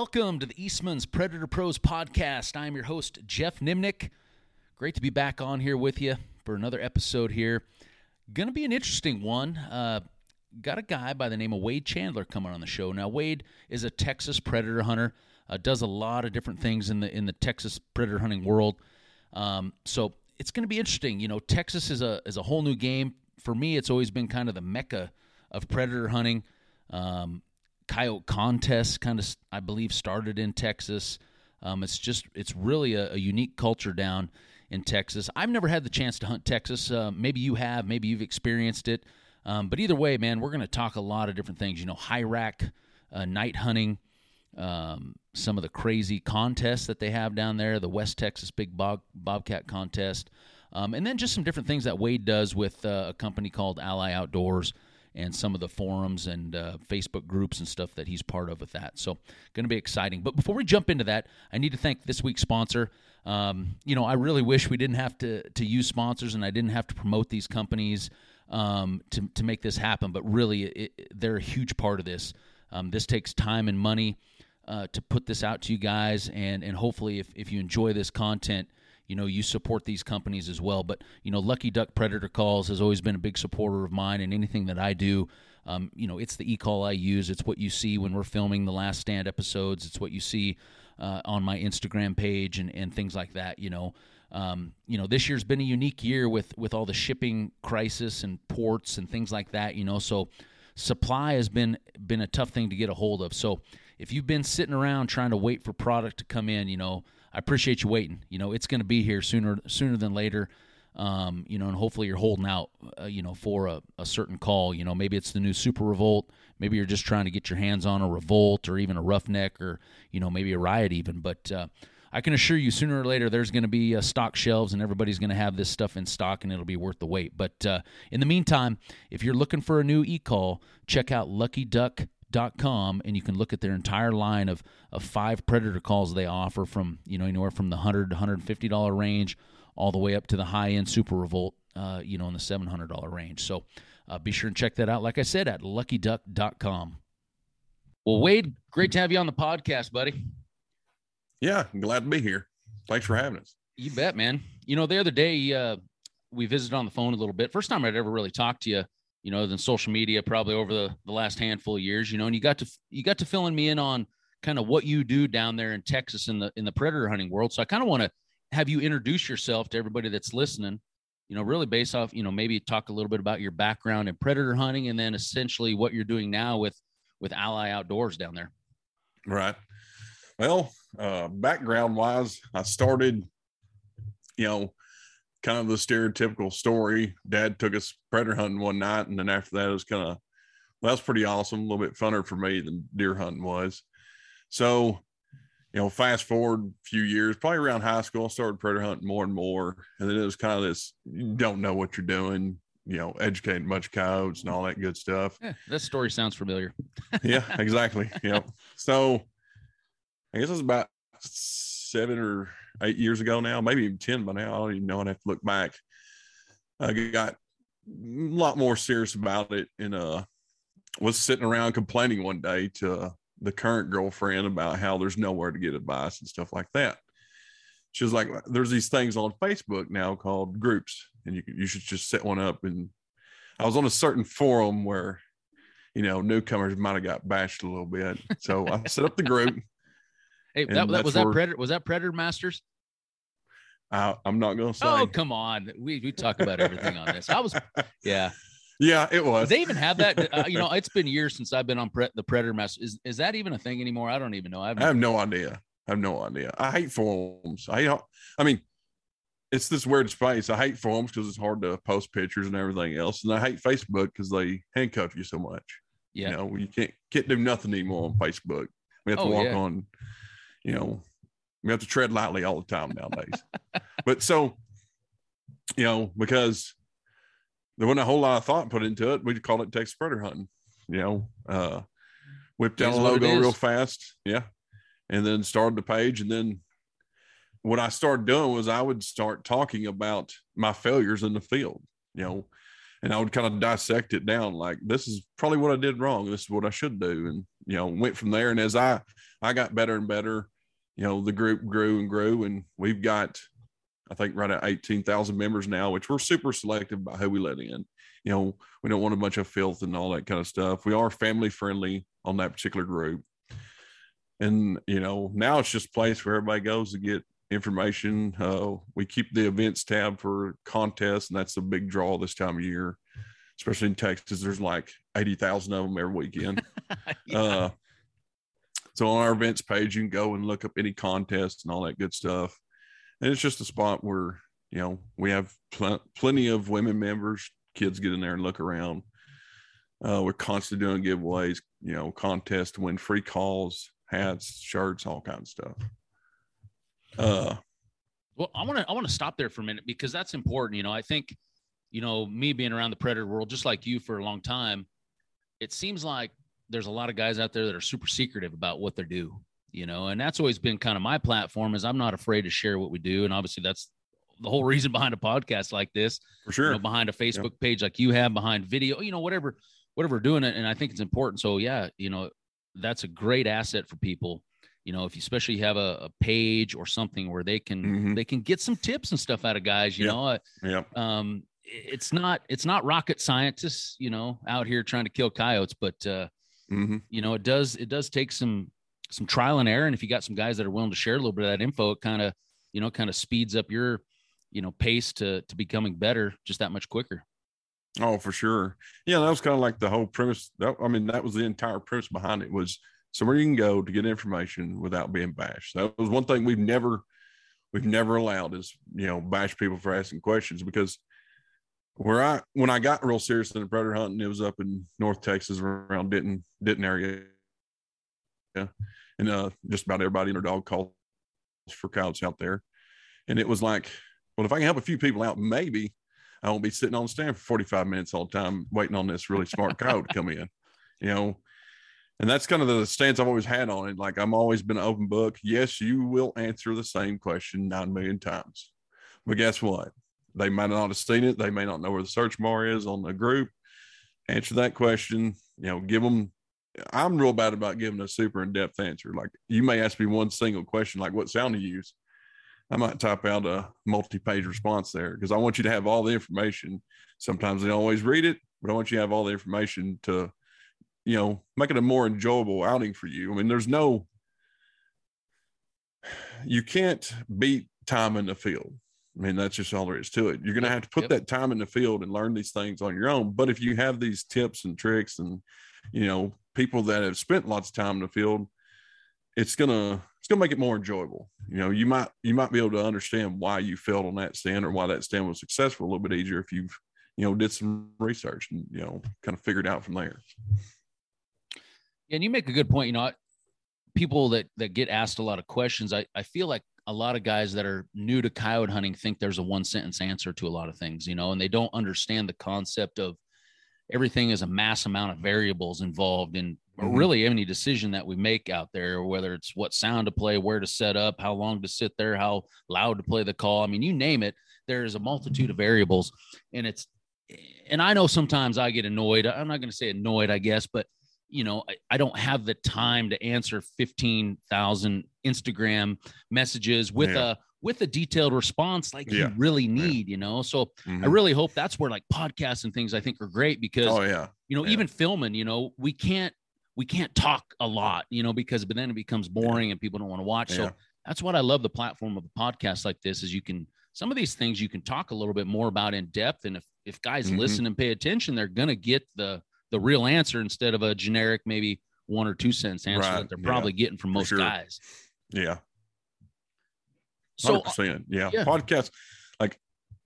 Welcome to the Eastman's Predator Pros podcast. I'm your host, Geoff Nimnick. Great to be back on here with you for another episode here. Going to be an interesting one. Uh, got a guy by the name of Wade Chandler coming on the show. Now, Wade is a Texas predator hunter, uh, does a lot of different things in the in the Texas predator hunting world. Um, so it's going to be interesting. You know, Texas is a is a whole new game for me. It's always been kind of the mecca of predator hunting. Um, coyote contests kind of I believe started in Texas. Um, it's just it's really a, a, unique culture down in Texas. I've never had the chance to hunt Texas. Uh, maybe you have. Maybe you've experienced it. Um, but either way, man, we're going to talk a lot of different things. You know, high rack uh, night hunting, um, some of the crazy contests that they have down there, the West Texas Big Bob, Bobcat contest, um, and then just some different things that Wade does with uh, a company called Ally Outdoors and some of the forums and uh, Facebook groups and stuff that he's part of with that. So, going to be exciting. But before we jump into that, I need to thank this week's sponsor. Um, you know, I really wish we didn't have to to use sponsors and I didn't have to promote these companies um, to to make this happen. But really, it, they're a huge part of this. Um, this takes time and money uh, to put this out to you guys, and and hopefully, if if you enjoy this content, you know you support these companies as well. But you know, Lucky Duck Predator Calls has always been a big supporter of mine, and anything that I do. Um, you know, it's the e-call I use. It's what you see when we're filming the Last Stand episodes. It's what you see uh, on my Instagram page and, and things like that. You know, um, you know, this year's been a unique year with with all the shipping crisis and ports and things like that. You know, so supply has been been a tough thing to get a hold of. So if you've been sitting around trying to wait for product to come in, you know, I appreciate you waiting. You know, it's going to be here sooner sooner than later. Um, you know, and hopefully you're holding out, uh, you know, for a, a certain call. You know, maybe it's the new Super Revolt. Maybe you're just trying to get your hands on a Revolt or even a Roughneck or, you know, maybe a Riot even. But uh, I can assure you, sooner or later, there's going to be uh, stock shelves, and everybody's going to have this stuff in stock, and it'll be worth the wait. But uh, in the meantime, if you're looking for a new e-call, check out LuckyDuck.com, and you can look at their entire line of, of five predator calls they offer from you know anywhere from the hundred to hundred fifty dollar range, all the way up to the high end Super Revolt, uh, you know, in the seven hundred dollar range. So uh, be sure and check that out. Like I said, at LuckyDuck.com. Well, Wade, great to have you on the podcast, buddy. Yeah, I'm glad to be here. Thanks for having us. You bet, man. You know, the other day uh, we visited on the phone a little bit. First time I'd ever really talked to you, you know, than social media, probably over the, the last handful of years. You know, and you got to you got to filling me in on kind of what you do down there in Texas in the in the predator hunting world. So I kind of want to have you introduce yourself to everybody that's listening. You know, really based off, you know, maybe talk a little bit about your background in predator hunting, and then essentially what you're doing now with with Ally Outdoors down there. Right. Well, uh, background wise, I started, you know, kind of the stereotypical story. Dad took us predator hunting one night, and then after that, it was kind of well, that's pretty awesome. A little bit funner for me than deer hunting was. So, you know, fast forward a few years, probably around high school, I started predator hunting more and more. And then it was kind of this you don't know what you're doing, you know, educating bunch of coyotes and all that good stuff. Yeah, that story sounds familiar. yeah, exactly. Yeah. So I guess it was about seven or eight years ago now, maybe even 10 by now. I don't even know. I'd have to look back. I got a lot more serious about it and uh, was sitting around complaining one day to the current girlfriend about how there's nowhere to get advice and stuff like that. She was like, "There's these things on Facebook now called groups, and you you should just set one up." And I was on a certain forum where, you know, newcomers might have got bashed a little bit, so I set up the group. Hey, that, that was that Predator. Was that Predator Masters? I, am not going to say. Oh, come on. We we talk about everything on this. I was, yeah, yeah, it was. they even have that? Uh, you know, it's been years since I've been on pre- the Predator Masters. Is is that even a thing anymore? I don't even know. I, I have no idea. I have no idea. I hate forums. I hate, I mean, it's this weird space. I hate forums because it's hard to post pictures and everything else, and I hate Facebook because they handcuff you so much. Yeah, you know, you can't can't do nothing anymore on Facebook. We have to oh, walk yeah. on you know, we have to tread lightly all the time nowadays. but so, you know, because there wasn't a whole lot of thought put into it, we called it Texas predator hunting. You know, uh, whipped down a logo real fast, yeah, and then started the page. And then what I started doing was I would start talking about my failures in the field. You know, and I would kind of dissect it down like this is probably what I did wrong. This is what I should do. And you know went from there. And as I I got better and better, you know the group grew and grew, and we've got I think right at eighteen thousand members now, which we're super selective about who we let in. You know, we don't want a bunch of filth and all that kind of stuff. We are family friendly on that particular group. And you know, now it's just a place where everybody goes to get information. Uh, we keep the events tab for contests, and that's a big draw this time of year, especially in Texas. There's like 80,000 of them every weekend. yeah. uh, so on our events page, you can go and look up any contests and all that good stuff. And it's just a spot where, you know, we have pl- plenty of women members, kids get in there and look around. Uh, we're constantly doing giveaways, you know, contests to win free calls, hats, shirts, all kinds of stuff. Uh, well, I want to I want to stop there for a minute because that's important. You know, I think, you know, me being around the predator world, just like you for a long time, it seems like there's a lot of guys out there that are super secretive about what they do. You know, and that's always been kind of my platform is I'm not afraid to share what we do, and obviously that's the whole reason behind a podcast like this. For sure, you know, behind a Facebook yeah. page like you have, behind video, you know, whatever, whatever we're doing it, and I think it's important. So yeah, you know, that's a great asset for people you know if you especially have a, a page or something where they can mm-hmm. they can get some tips and stuff out of guys you yep. know yeah um it's not it's not rocket scientists you know out here trying to kill coyotes but uh mm-hmm. you know it does it does take some some trial and error and if you got some guys that are willing to share a little bit of that info it kind of you know kind of speeds up your you know pace to to becoming better just that much quicker oh for sure yeah that was kind of like the whole premise that i mean that was the entire premise behind it was somewhere you can go to get information without being bashed. That was one thing we've never we've never allowed is you know bash people for asking questions because where I when I got real serious in the predator hunting, it was up in North Texas around Denton Denton area. Yeah. And uh just about everybody in their dog calls for coyotes out there. And it was like, well, if I can help a few people out, maybe I won't be sitting on the stand for 45 minutes all the time waiting on this really smart coyote to come in. You know, and that's kind of the stance I've always had on it. Like I'm always been an open book. Yes, you will answer the same question nine million times, but guess what? They might not have seen it. They may not know where the search bar is on the group. Answer that question. You know, give them. I'm real bad about giving a super in depth answer. Like you may ask me one single question, like what sound to use. I might type out a multi page response there because I want you to have all the information. Sometimes they always read it, but I want you to have all the information to you know, make it a more enjoyable outing for you. I mean, there's no, you can't beat time in the field. I mean, that's just all there is to it. You're going to have to put yep. that time in the field and learn these things on your own. But if you have these tips and tricks and, you know, people that have spent lots of time in the field, it's going to, it's going to make it more enjoyable. You know, you might, you might be able to understand why you failed on that stand or why that stand was successful a little bit easier if you've, you know, did some research and, you know, kind of figured out from there. And you make a good point. You know, people that that get asked a lot of questions, I, I feel like a lot of guys that are new to coyote hunting think there's a one sentence answer to a lot of things, you know, and they don't understand the concept of everything is a mass amount of variables involved in mm-hmm. really any decision that we make out there, whether it's what sound to play, where to set up, how long to sit there, how loud to play the call. I mean, you name it, there is a multitude of variables. And it's, and I know sometimes I get annoyed. I'm not going to say annoyed, I guess, but you know, I, I, don't have the time to answer 15,000 Instagram messages with yeah. a with a detailed response like yeah. you really need, yeah. you know. So mm-hmm. I really hope that's where like podcasts and things I think are great because oh yeah. You know, even filming, you know, we can't we can't talk a lot, you know, because but then it becomes boring and people don't want to watch. So that's what I love the platform of a podcast like this is you can some of these things you can talk a little bit more about in depth and if if guys mm-hmm. listen and pay attention, they're going to get the the real answer instead of a generic maybe one or two cents answer right. that they're probably yeah. getting from most sure. guys. Yeah. 100%. So yeah. yeah. Podcasts like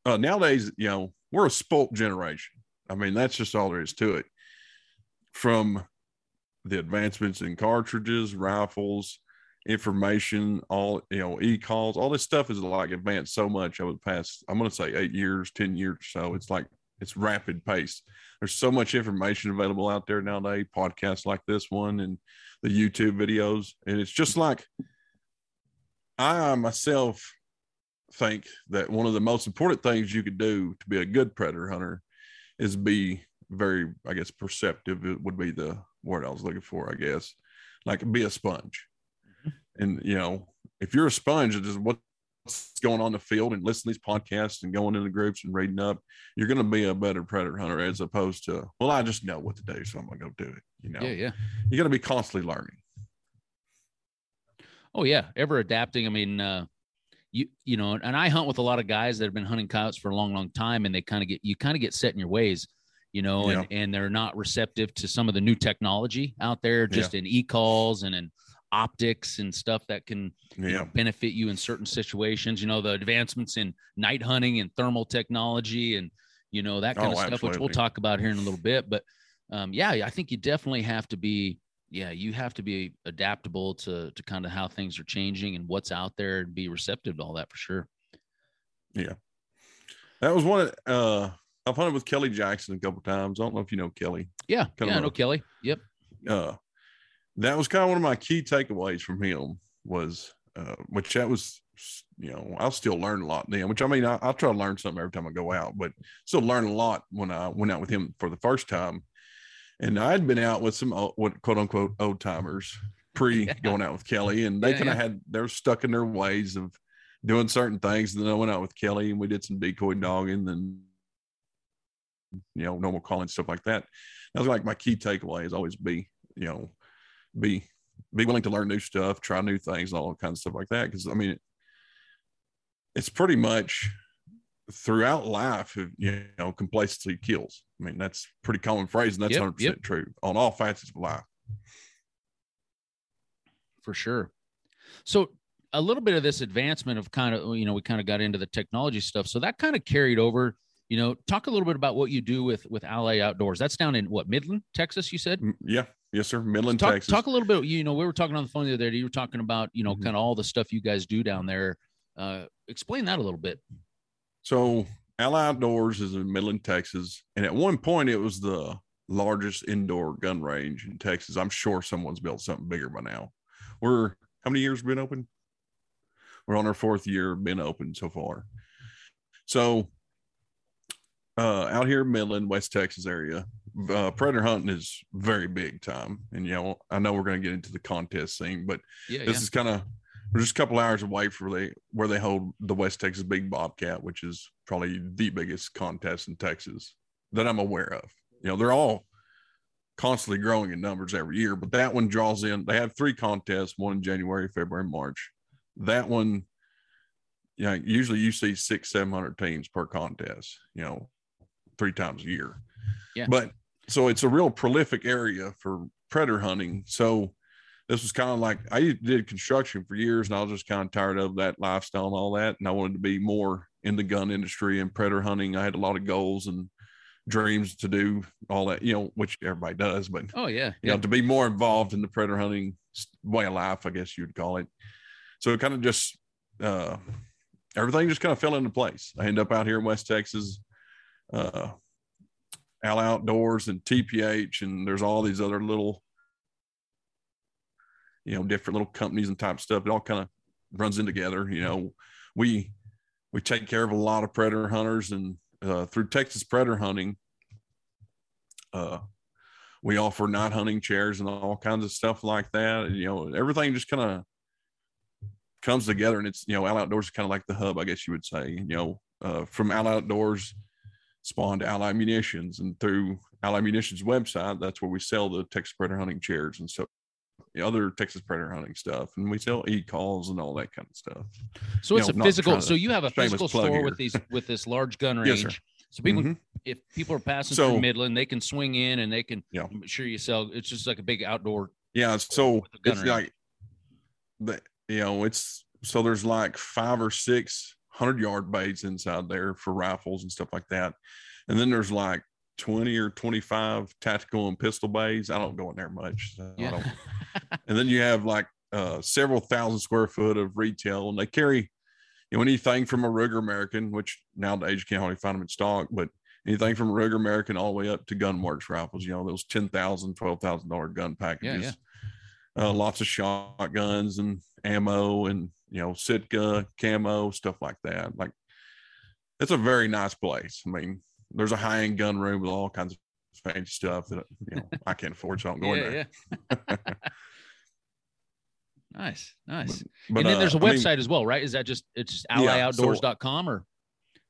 uh, nowadays, you know, we're a spoilt generation. I mean, that's just all there is to it. From the advancements in cartridges, rifles, information, all you know, e-calls, all this stuff is like advanced so much over the past, I'm gonna say eight years, 10 years so. It's like it's rapid pace. There's so much information available out there nowadays, podcasts like this one and the YouTube videos. And it's just like I myself think that one of the most important things you could do to be a good predator hunter is be very, I guess, perceptive. It would be the word I was looking for, I guess. like be a sponge. Mm-hmm. And you know, if you're a sponge, it's just what's going on in the field and listening to these podcasts and going into groups and reading up, you're going to be a better predator hunter as opposed to, well, I just know what to do, so I'm going to go do it. You know, yeah, yeah. You got to be constantly learning. Oh yeah, ever adapting. I mean, uh, you you know, and I hunt with a lot of guys that have been hunting coyotes for a long, long time, and they kind of get you kind of get set in your ways, you know, yeah. and and they're not receptive to some of the new technology out there, just yeah. in e calls and in optics and stuff that can yeah. you know, benefit you in certain situations. You know, the advancements in night hunting and thermal technology and you know that kind oh, of stuff, absolutely. which we'll talk about here in a little bit. But um, yeah, I think you definitely have to be yeah, you have to be adaptable to to kind of how things are changing and what's out there and be receptive to all that for sure. Yeah. That was one of, uh I've hunted with Kelly Jackson a couple times. I don't know if you know Kelly. Yeah. Kind yeah, I know Kelly. Yep. Uh that was kind of one of my key takeaways from him was uh which that was you know, I'll still learn a lot then, which I mean I, will try to learn something every time I go out, but still learn a lot when I went out with him for the first time and I'd been out with some what quote unquote old timers pre going out with Kelly, and they yeah, kind of yeah. had they're stuck in their ways of doing certain things. And then I went out with Kelly, and we did some decoy dogging, and you know normal calling stuff like that. That was like my key takeaway is always be you know be be willing to learn new stuff, try new things, and all kinds of stuff like that. Because I mean, it's pretty much throughout life, you know, complacency kills. I mean, that's pretty common phrase, and that's hundred yep, percent yep. true on all facets of life. For sure. So a little bit of this advancement of kind of oh, you know we kind of got into the technology stuff, so that kind of carried over. You know, talk a little bit about what you do with with Ally Outdoors. That's down in what Midland, Texas. You said. Mm, yeah. Yes, sir. Midland, talk, Texas. Talk a little bit. You know, we were talking on the phone the other day. You were talking about you know mm-hmm. kind of all the stuff you guys do down there. Uh, explain that a little bit. So Ally Outdoors is in Midland, Texas, and at one point it was the largest indoor gun range in Texas. I'm sure someone's built something bigger by now. We're how many years been open? We're on our fourth year been open so far. So uh, out here in Midland, West Texas area, uh, predator hunting is very big time. And you know, I know we're going to get into the contest scene, but yeah, this yeah. is kind of we're just a couple hours away from they where they hold the West Texas Big Bobcat, which is probably the biggest contest in Texas that I'm aware of. You know, they're all constantly growing in numbers every year, but that one draws in. They have three contests: one in January, February, March. That one, you know, usually you see six, seven hundred teams per contest. You know, three times a year. Yeah. But so it's a real prolific area for predator hunting. So this was kind of like I did construction for years and I was just kind of tired of that lifestyle and all that. And I wanted to be more in the gun industry and predator hunting. I had a lot of goals and dreams to do all that, you know, which everybody does, but oh, yeah, you yeah. know, to be more involved in the predator hunting way of life, I guess you'd call it. So it kind of just, uh, everything just kind of fell into place. I end up out here in West Texas, uh, Al Outdoors and TPH, and there's all these other little you know, different little companies and type stuff. It all kind of runs in together. You know, we we take care of a lot of predator hunters, and uh, through Texas predator hunting, uh, we offer night hunting chairs and all kinds of stuff like that. And, you know, everything just kind of comes together, and it's you know, Al Outdoors is kind of like the hub, I guess you would say. You know, uh, from Al Outdoors spawned Ally Munitions, and through Ally Munitions website, that's where we sell the Texas predator hunting chairs and stuff other Texas predator hunting stuff, and we sell e calls and all that kind of stuff. So you it's know, a physical. So you have a physical store here. with these with this large gun range. Yes, so people, mm-hmm. if people are passing so, through Midland, they can swing in and they can. Yeah. I'm sure you sell. It's just like a big outdoor. Yeah. So it's range. like the you know it's so there's like five or six hundred yard baits inside there for rifles and stuff like that, and then there's like 20 or 25 tactical and pistol bays. I don't go in there much. So yeah. and then you have like uh, several thousand square foot of retail, and they carry you know anything from a Ruger American, which nowadays you can't hardly find them in stock, but anything from a Ruger American all the way up to GunWerks rifles. You know those ten thousand, twelve thousand dollar gun packages. Yeah, yeah. Uh, lots of shotguns and ammo, and you know Sitka camo stuff like that. Like it's a very nice place. I mean, there's a high end gun room with all kinds of fancy stuff that you know I can't afford, so I'm going yeah, there. Yeah. Nice, nice. But, and then uh, there's a I mean, website as well, right? Is that just it's just allyoutdoors.com or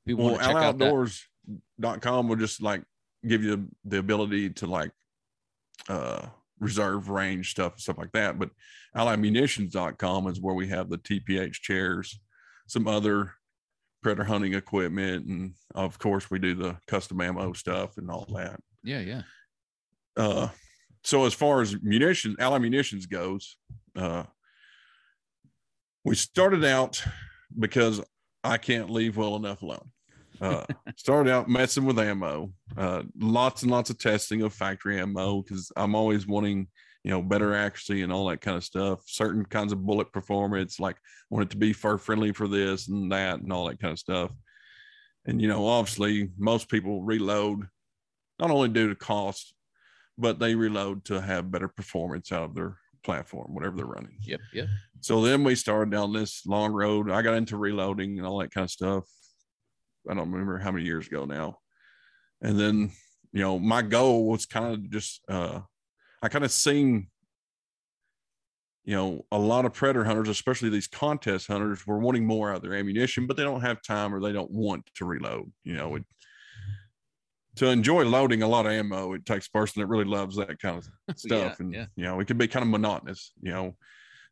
people well, want to check out that? will just like give you the ability to like uh reserve range stuff and stuff like that but allymunitions.com is where we have the tph chairs some other predator hunting equipment and of course we do the custom ammo stuff and all that Yeah, yeah. uh so as far as munitions ally munitions goes uh we started out because i can't leave well enough alone uh started out messing with ammo uh lots and lots of testing of factory ammo because i'm always wanting you know better accuracy and all that kind of stuff certain kinds of bullet performance like want it to be fur friendly for this and that and all that kind of stuff and you know obviously most people reload not only due to cost but they reload to have better performance out of their platform whatever they're running Yep, yep. so then we started down this long road. I got into reloading and all that kind of stuff. I don't remember how many years ago now. And then, you know, my goal was kind of just uh I kind of seen, you know, a lot of predator hunters, especially these contest hunters, were wanting more out of their ammunition, but they don't have time or they don't want to reload. You know, it, to enjoy loading a lot of ammo, it takes a person that really loves that kind of stuff. and yeah. you know, it can be kind of monotonous, you know.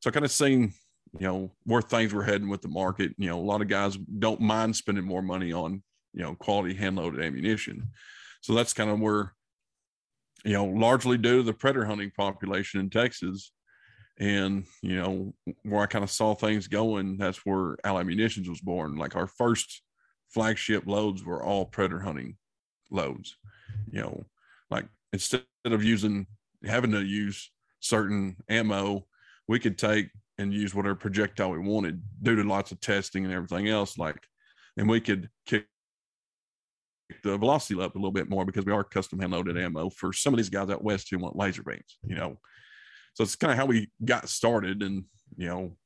So I kind of seen, you know, where things were heading with the market. You know, a lot of guys don't mind spending more money on, you know, quality hand loaded ammunition. So that's kind of where, you know, largely due to the predator hunting population in Texas. And, you know, where I kind of saw things going, that's where Ally Munitions was born. Like our first flagship loads were all predator hunting loads. You know, like instead of using having to use certain ammo, we could take and use whatever projectile we wanted due to lots of testing and everything else. Like, and we could kick the velocity up a little bit more because we are custom hand loaded ammo for some of these guys out west who want laser beams, you know. So it's kind of how we got started. And, you know,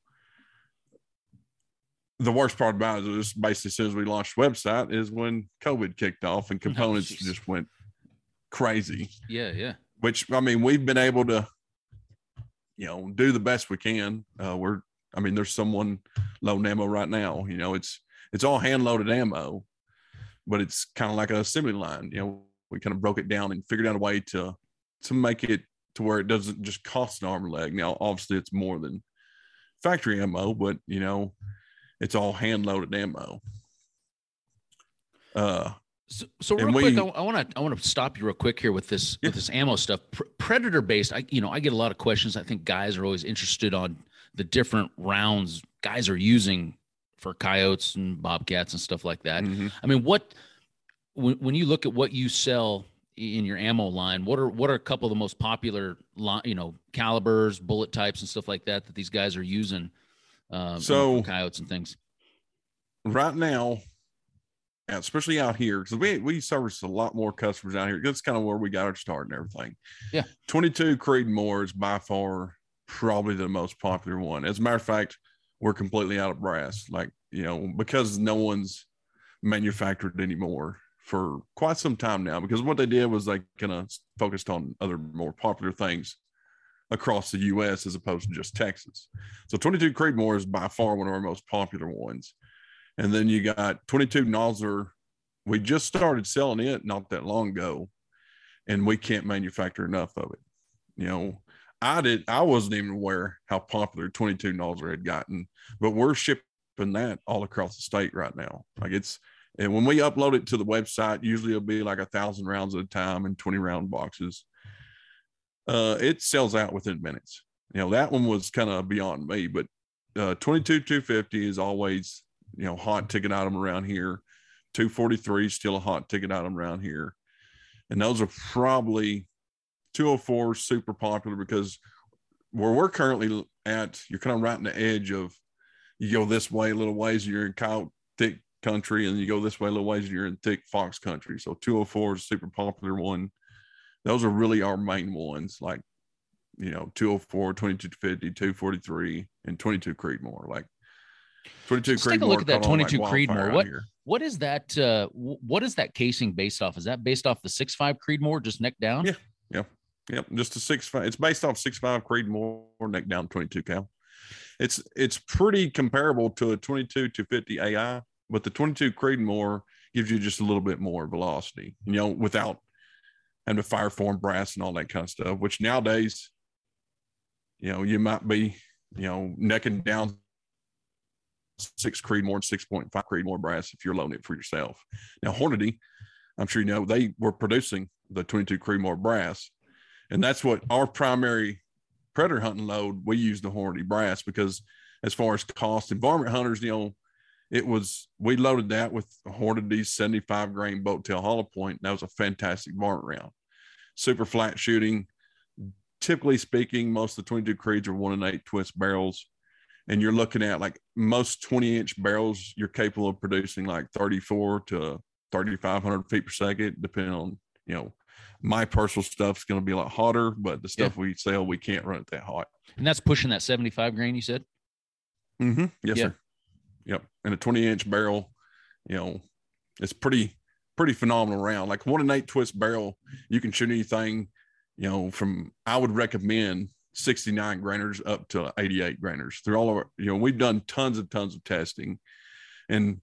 the worst part about it is basically as soon as we launched website is when COVID kicked off and oh, components jeez. just went crazy Yeah, yeah. which I mean, we've been able to, you know, do the best we can. Uh, we're, I mean, there's someone loading ammo right now. You know, it's it's all hand loaded ammo, but it's kind of like a assembly line. You know, we kind of broke it down and figured out a way to to make it to where it doesn't just cost an arm and leg. Now, obviously, it's more than factory ammo, but you know, it's all hand loaded ammo. Uh, So, so real quick, I want to I want to stop you real quick here with this Yeah. with this ammo stuff. Pr- predator based, I you know I get a lot of questions. I think guys are always interested on the different rounds guys are using for coyotes and bobcats and stuff like that. mhm. I mean, what when when you look at what you sell in your ammo line, what are what are a couple of the most popular you know calibers, bullet types, and stuff like that that these guys are using? Um, So- for coyotes and things. right now, especially out here, because we we service a lot more customers out here. That's kind of where we got our start and everything. Yeah. 22 Creedmoor is by far probably the most popular one. As a matter of fact, we're completely out of brass, like you know, because no one's manufactured anymore for quite some time now. Because what they did was they kind of focused on other more popular things across the U.S. as opposed to just Texas. So 22 Creedmoor is by far one of our most popular ones. And then you got 22 Nosler. We just started selling it not that long ago, and we can't manufacture enough of it. You know, I did. I wasn't even aware how popular 22 Nosler had gotten, but we're shipping that all across the state right now. Like it's, and when we upload it to the website, usually it'll be like a thousand rounds at a time in 20 round boxes. Uh, it sells out within minutes. You know, that one was kind of beyond me, but uh, 22 250 is always you know hot ticket item around here. 243 is still a hot ticket item around here. And those are probably 204 super popular because where we're currently at you're kind of right in the edge of you go this way a little ways you're in cow thick country and you go this way a little ways you're in thick fox country. So 204 is super popular one. Those are really our main ones like you know 204 2250 243 and 22 creedmoor like 22 Let's take a look at that caught on like 22 wildfire Creedmoor. What- What is that? Uh, what is that casing based off? Is that based off the six five Creedmoor, just neck down? Yeah. Yeah, yep, just a six five. It's based off six five Creedmoor neck down twenty two cal. It's it's pretty comparable to a 22 250 AI, but the 22 Creedmoor gives you just a little bit more velocity, you know, without having to fire form brass and all that kind of stuff, which nowadays, you know, you might be, you know, necking down six Creedmoor and 6.5 Creedmoor brass if you're loading it for yourself. Now, Hornady, I'm sure you know, they were producing the 22 Creedmoor brass. And that's what our primary predator hunting load, we use the Hornady brass because as far as cost and varmint hunters, you know, it was we loaded that with Hornady's 75 grain boat tail hollow point. That was a fantastic varmint round. Super flat shooting. Typically speaking, most of the 22 creeds are one and eight twist barrels. And you're looking at like most 20 inch barrels, you're capable of producing like 34 to 3,500 feet per second, depending on, you know, my personal stuff is going to be a lot hotter, but the stuff yeah. we sell, we can't run it that hot. And that's pushing that 75 grain, you said? Mm-hmm. Yes, yeah. sir. Yep. And a 20 inch barrel, you know, it's pretty, pretty phenomenal round. Like one and eight twist barrel, you can shoot anything, you know, from, I would recommend 69 grainers up to 88 grainers through all of our, you know, we've done tons and tons of testing and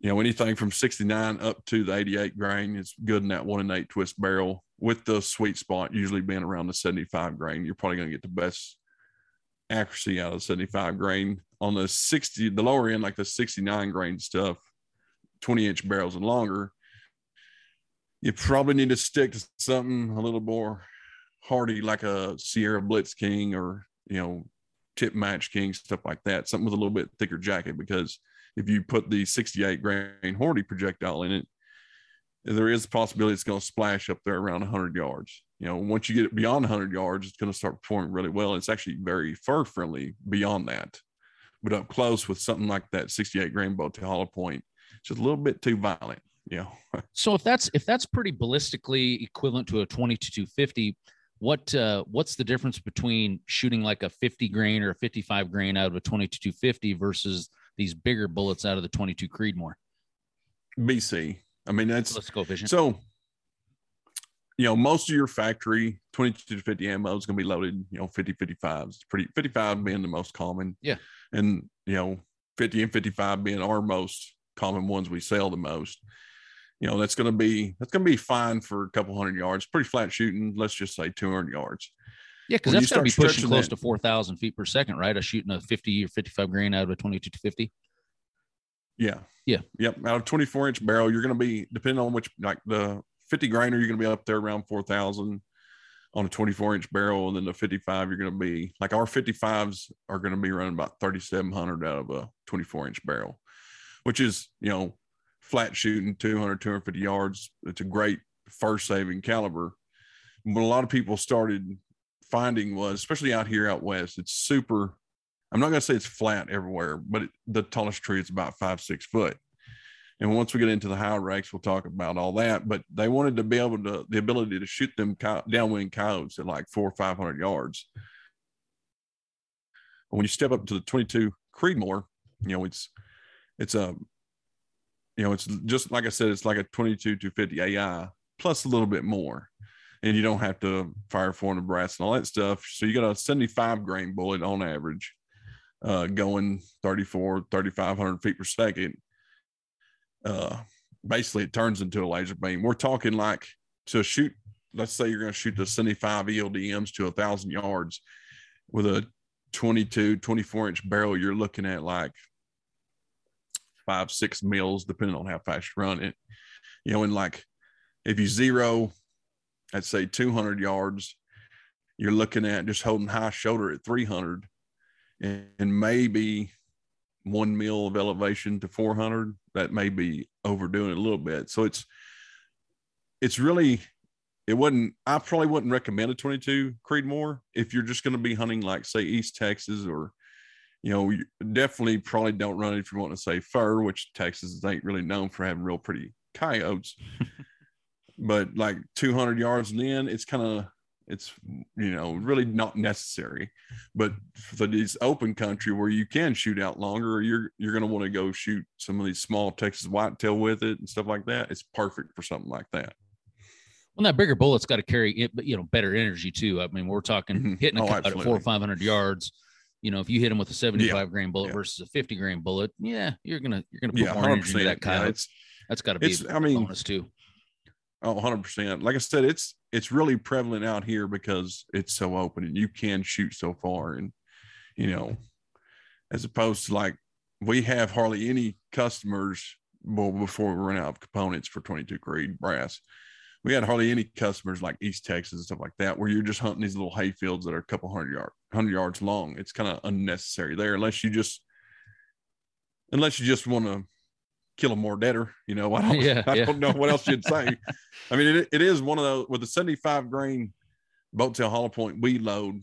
you know, anything from 69 up to the 88 grain is good in that one and eight twist barrel with the sweet spot usually being around the 75 grain. You're probably going to get the best accuracy out of 75 grain on the 60, the lower end, like the 69 grain stuff, 20 inch barrels and longer. You probably need to stick to something a little more hardy, like a Sierra Blitz King or, you know, Tipped MatchKing, stuff like that, something with a little bit thicker jacket because if you put the 68 grain hardy projectile in it, there is a possibility it's going to splash up there around 100 yards. You know, once you get it beyond 100 yards, it's going to start performing really well. It's actually very fur friendly beyond that. But up close with something like that 68 grain boat tail hollow point, it's just a little bit too violent. Know. so if that's if that's pretty ballistically equivalent to a 20 to 250, what uh, what's the difference between shooting like a 50 grain or a 55 grain out of a 20 to 250 versus these bigger bullets out of the 22 Creedmoor? BC. I mean, that's let's go vision. So, you know, most of your factory 22 to 50 ammo is going to be loaded, you know, 50, 55s. It's pretty 55 being the most common. Yeah. And, you know, 50 and 55 being our most common ones we sell the most. You know, that's going to be, that's going to be fine for a couple hundred yards, pretty flat shooting. Let's just say 200 yards. Yeah, because that's got to be pushing close that, to 4,000 feet per second, right? A shooting a 50 or 55 grain out of a 22 to 50. Yeah. Yeah. Yep. Out of 24 inch barrel, you're going to be, depending on which, like the 50 grainer, you're going to be up there around 4,000 on a 24 inch barrel. And then the 55, you're going to be like our 55s are going to be running about 3,700 out of a 24 inch barrel, which is, you know, flat shooting 200, 250 yards. It's a great fur saving caliber. But a lot of people started finding was, especially out here out west, it's super. I'm not going to say it's flat everywhere, but it, the tallest tree is about five, six foot. And once we get into the high racks, we'll talk about all that. But they wanted to be able to, the ability to shoot them downwind coyotes at like four or 500 yards. When you step up to the 22 Creedmoor, you know, it's, it's a, you know, it's just like I said, it's like a 22 to 50 AI plus a little bit more and you don't have to fire form the brass and all that stuff. So you got a 75 grain bullet on average, uh, going 34, 3,500 feet per second. Uh, basically, it turns into a laser beam. We're talking like to shoot, let's say you're going to shoot the 75 ELDMs to a thousand yards with a 22, 24 inch barrel, you're looking at like five, six mils, depending on how fast you run it. You know, and like if you zero at say 200 yards, you're looking at just holding high shoulder at 300 and, and maybe one mil of elevation to 400. That may be overdoing it a little bit. So it's, it's really, it wouldn't, I probably wouldn't recommend a 22 Creedmoor if you're just going to be hunting like say East Texas or, you know, you definitely probably don't run it if you want to say fur, which Texas ain't really known for having real pretty coyotes. but like 200 yards in, it's kind of it's you know really not necessary. But for these open country where you can shoot out longer, you're you're going to want to go shoot some of these small Texas whitetail with it and stuff like that. It's perfect for something like that. Well, that bigger bullet's got to carry it, you know, better energy too. I mean, we're talking mm-hmm. hitting a oh, at four or five hundred yards. You know, if you hit them with a 75 Yeah. grain bullet Yeah. versus a 50 grain bullet, yeah, you're gonna you're gonna put Yeah, more energy into that percent. Coyote. it's That's got to be I mean, bonus too. Oh, 100%. Like I said, it's it's really prevalent out here because it's so open and you can shoot so far and you know, as opposed to like we have hardly any customers well before we run out of components for 22 Creed brass. We had hardly any customers like East Texas and stuff like that where you're just hunting these little hay fields that are a couple hundred yard, hundred yards long. It's kind of unnecessary there unless you just unless you just want to kill a more deader. You know, I don't, Yeah, I yeah. don't know what else you'd say. I mean, it, it is one of those with a 75 grain boat tail hollow point we load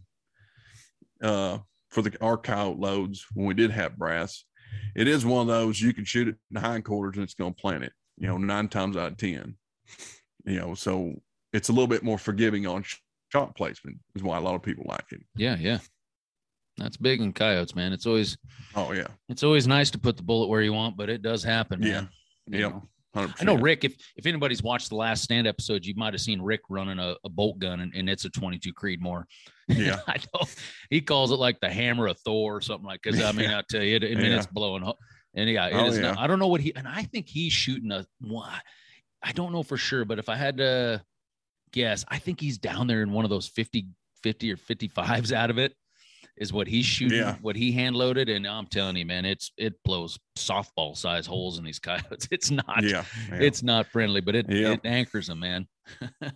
uh, for the our coyote loads when we did have brass. It is one of those you can shoot it in the hindquarters and it's going to plant it, you know, nine times out of 10. You know, so it's a little bit more forgiving on shot placement, is why a lot of people like it. Yeah, yeah. That's big in coyotes, man. It's always Oh, yeah. it's always nice to put the bullet where you want, but it does happen. Yeah. Man. You Yep. know. 100%. I know Rick. If if anybody's watched the last stand episode, you might have seen Rick running a, a bolt gun, and, and it's a 22 Creedmoor. Yeah. I know he calls it like the hammer of Thor or something like. Because I mean, I tell you, it, I mean, Yeah. it's blowing. And yeah, it Oh, is yeah. not- I don't know what he and I think he's shooting a. one- I don't know for sure, but if I had to guess, I think he's down there in one of those 50, 50 or 55s out of it. Is what he's shooting, Yeah. what he hand loaded, and I'm telling you, man, it's it blows softball size holes in these coyotes. It's not, Yeah. yeah. it's not friendly, but it, Yeah. it anchors them, man.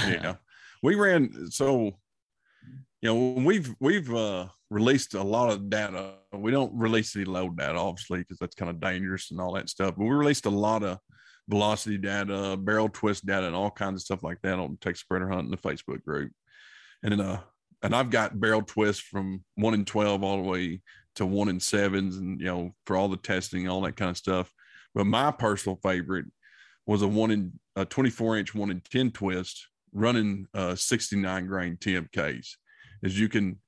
yeah we ran so you know we've we've uh released a lot of data we don't release any load data obviously because that's kind of dangerous and all that stuff but we released a lot of velocity data barrel twist data and all kinds of stuff like that on Texas Predator Hunting the Facebook group. And then uh and I've got barrel twists from one in 12 all the way to one in sevens and you know for all the testing all that kind of stuff. But my personal favorite was a one in a 24 inch one in 10 twist running uh 69 grain TMKs is you can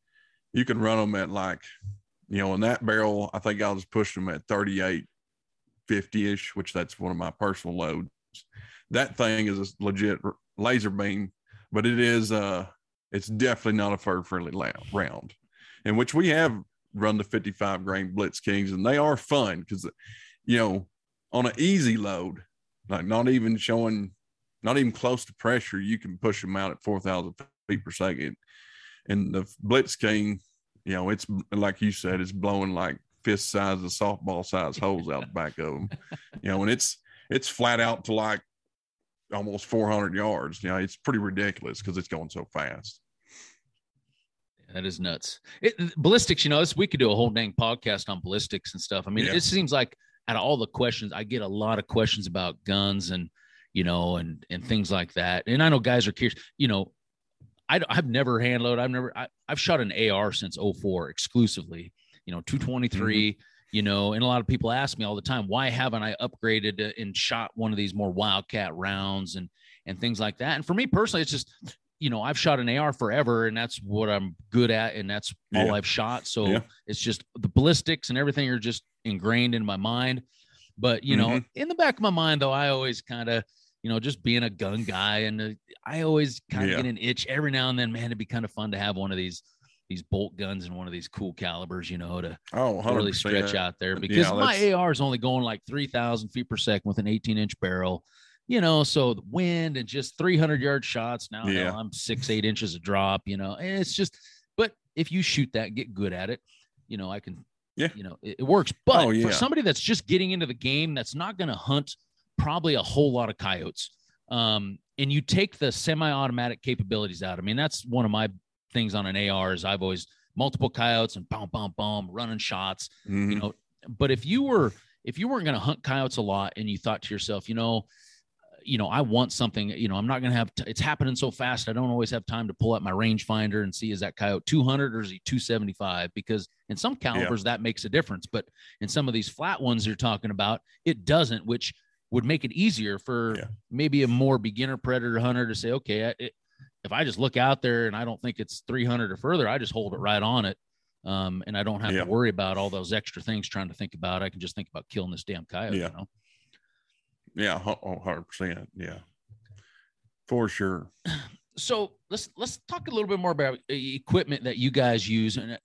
you can run them at like you know in that barrel I think I was pushing them at 38 50 ish which that's one of my personal loads that thing is a legit laser beam but it is uh it's definitely not a fur friendly round in which we have run the 55 grain blitz kings and they are fun because you know on an easy load like not even showing not even close to pressure, you can push them out at 4,000 feet per second. And the Blitz King, you know, it's like you said, it's blowing like fist size of softball size holes out the back of them, you know, and it's, it's flat out to like almost 400 yards. You know, it's pretty ridiculous because it's going so fast. That is nuts. It, ballistics, you know, this we could do a whole dang podcast on ballistics and stuff. I mean, Yeah. it seems like out of all the questions, I get a lot of questions about guns and you know and and things like that. And I know guys are curious. You know, I, have never hand loaded. I've never. I, I've shot an AR since 04 exclusively. You know, 223. You know, and a lot of people ask me all the time, why haven't I upgraded and shot one of these more wildcat rounds and and things like that? And for me personally, it's just you know, I've shot an AR forever and that's what I'm good at and that's all Yeah. I've shot. So Yeah. it's just the ballistics and everything are just ingrained in my mind. But, you know, Mhm. in the back of my mind though, I always kind of, you know, just being a gun guy and uh, I always kind of Yeah. get an itch every now and then, man, it'd be kind of fun to have one of these these bolt guns and one of these cool calibers, you know, to Oh, 100%. really stretch out there Yeah, because my AR is only going like 3,000 feet per second with an 18 inch barrel, you know. So the wind and just 300 yard shots. Now, Yeah. I'm six, eight inches of drop, you know, and it's just, but if you shoot that, get good at it, you know, I can, Yeah. you know, it, it works. But Oh, yeah. for somebody that's just getting into the game, that's not going to hunt probably a whole lot of coyotes. Um, and you take the semi-automatic capabilities out. I mean, that's one of my things on an AR is I've always multiple coyotes and boom, boom, boom, running shots Mhm. you know but if you were if you weren't going to hunt coyotes a lot and you thought to yourself you know you know i want something you know i'm not going to have t- it's happening so fast i don't always have time to pull out my rangefinder and see is that coyote 200 or is he 275 because in some calibers that makes a difference but in some of these flat ones you're talking about it doesn't which would make it easier for Yeah. maybe a more beginner predator hunter to say okay it, if i just look out there and i don't think it's 300 or further i just hold it right on it um, and I don't have Yeah. to worry about all those extra things trying to think about. I can just think about killing this damn coyote. Yeah. You know? Yeah, oh, 100%. Yeah. For sure. So let's let's talk a little bit more about uh, equipment that you guys use, and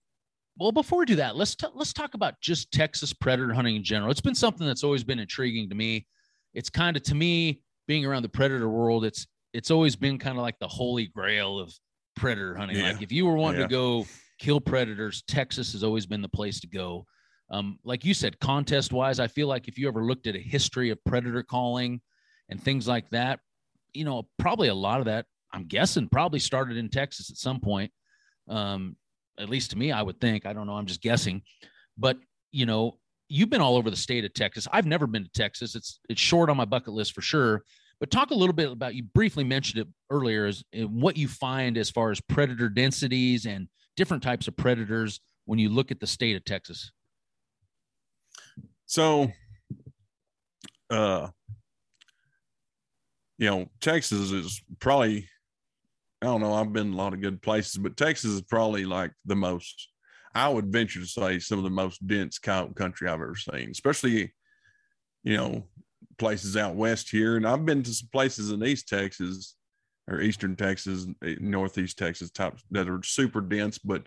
well, before we do that, let's t- let's talk about just Texas predator hunting in general. It's been something that's always been intriguing to me. It's kind of to me being around the predator world. It's it's always been kind of like the holy grail of predator hunting. Yeah. Like if you were wanting Yeah. to go kill predators, Texas has always been the place to go. Um, like you said, contest wise, I feel like if you ever looked at a history of predator calling and things like that, you know, probably a lot of that, I'm guessing, probably started in Texas at some point. Um, at least to me, I would think. I don't know. I'm just guessing. But you know, you've been all over the state of Texas. I've never been to Texas. It's it's short on my bucket list for sure. But talk a little bit about you briefly mentioned it earlier is uh, what you find as far as predator densities and different types of predators when you look at the state of Texas. So, uh, you know, Texas is probably, I don't know, I've been a lot of good places, but Texas is probably like the most, I would venture to say, some of the most dense coyote country I've ever seen, especially, you know, places out west here. And I've been to some places in East Texas or Eastern Texas, eh, Northeast Texas type that are super dense, but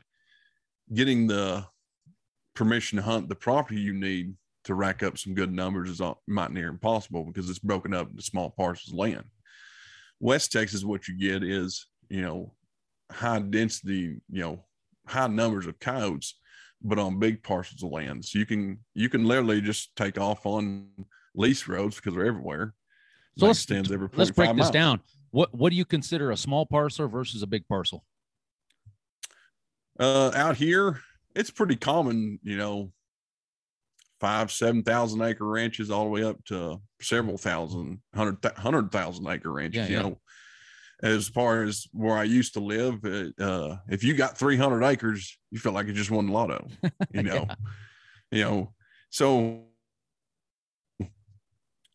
getting the permission to hunt the property you need to rack up some good numbers is might near impossible because it's broken up into small parcels of land. West Texas, what you get is, you know, high density, you know, high numbers of coyotes, but on big parcels of land. So you can you can literally just take off on lease roads because they're everywhere. So Like let's stands every let's break this miles. down. What what do you consider a small parcel versus a big parcel? Uh, out here, it's pretty common, you know, five, seven thousand acre ranches all the way up to several thousand, hundred, hundred thousand acre ranches. Yeah, you yeah. know, as far as where I used to live, uh, if you got three hundred acres, you felt like you just won the lotto. You know, you know, so.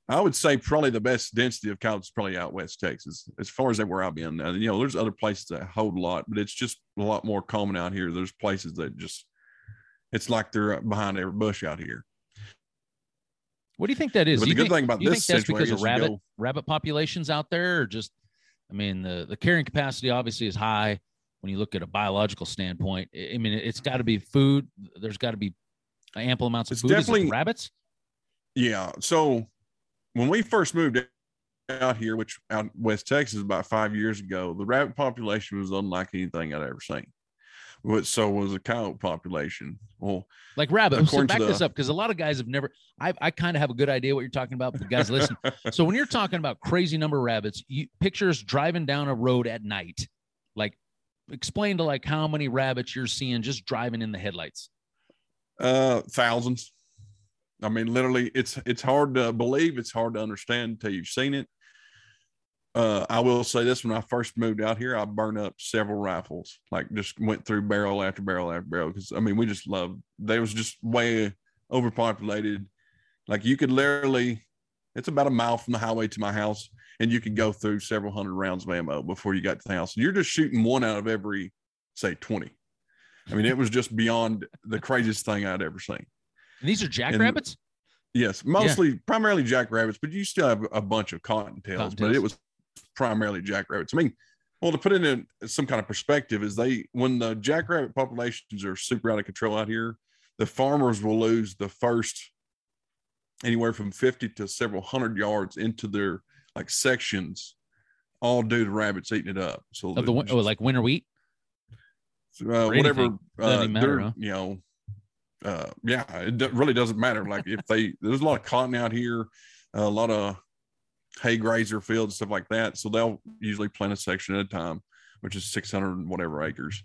I would say probably the best density of cows is probably out west Texas, as far as that where I've been. Now, uh, you know, there's other places that hold a lot, but it's just a lot more common out here. There's places that just, it's like they're behind every bush out here. What do you think that is? But the good think, thing about this think that's because of situation is you rabbit go- rabbit populations out there, or just I mean the the carrying capacity obviously is high when you look at a biological standpoint. I mean it's got to be food. There's got to be ample amounts of It's food. Definitely- rabbits. Yeah. So when we first moved out here, which out West Texas about five years ago, the rabbit population was unlike anything I'd ever seen. But so was the coyote population. Well, Like rabbit. So back this up because a lot of guys have never. I I kind of have a good idea what you're talking about, but guys listen. so when you're talking about crazy number of rabbits, you pictures driving down a road at night. Like, explain to like how many rabbits you're seeing just driving in the headlights. uh, thousands. I mean, literally, it's it's hard to believe. It's hard to understand until you've seen it. Uh, I will say this: when I first moved out here, I burned up several rifles. Like, just went through barrel after barrel after barrel because I mean, we just loved. They was just way overpopulated. Like, you could literally, it's about a mile from the highway to my house, and you could go through several hundred rounds of ammo before you got to the house. You're just shooting one out of every, say, twenty. I mean, it was just beyond the craziest thing I'd ever seen. And these are jackrabbits. Yes, mostly primarily jackrabbits, but you still have a bunch of cottontails, but it was primarily jackrabbits. I mean, well, to put it in some kind of perspective, is they when the jackrabbit populations are super out of control out here, the farmers will lose the first anywhere from 50 to several hundred yards into their like sections, all due to rabbits eating it up. So of the win- oh, like winter wheat. uh, whatever uh, matter, huh? you know uh yeah it do- really doesn't matter. Like if they there's a lot of cotton out here a lot of hay grazer fields stuff like that. So they'll usually plant a section at a time which is 600 and whatever acres.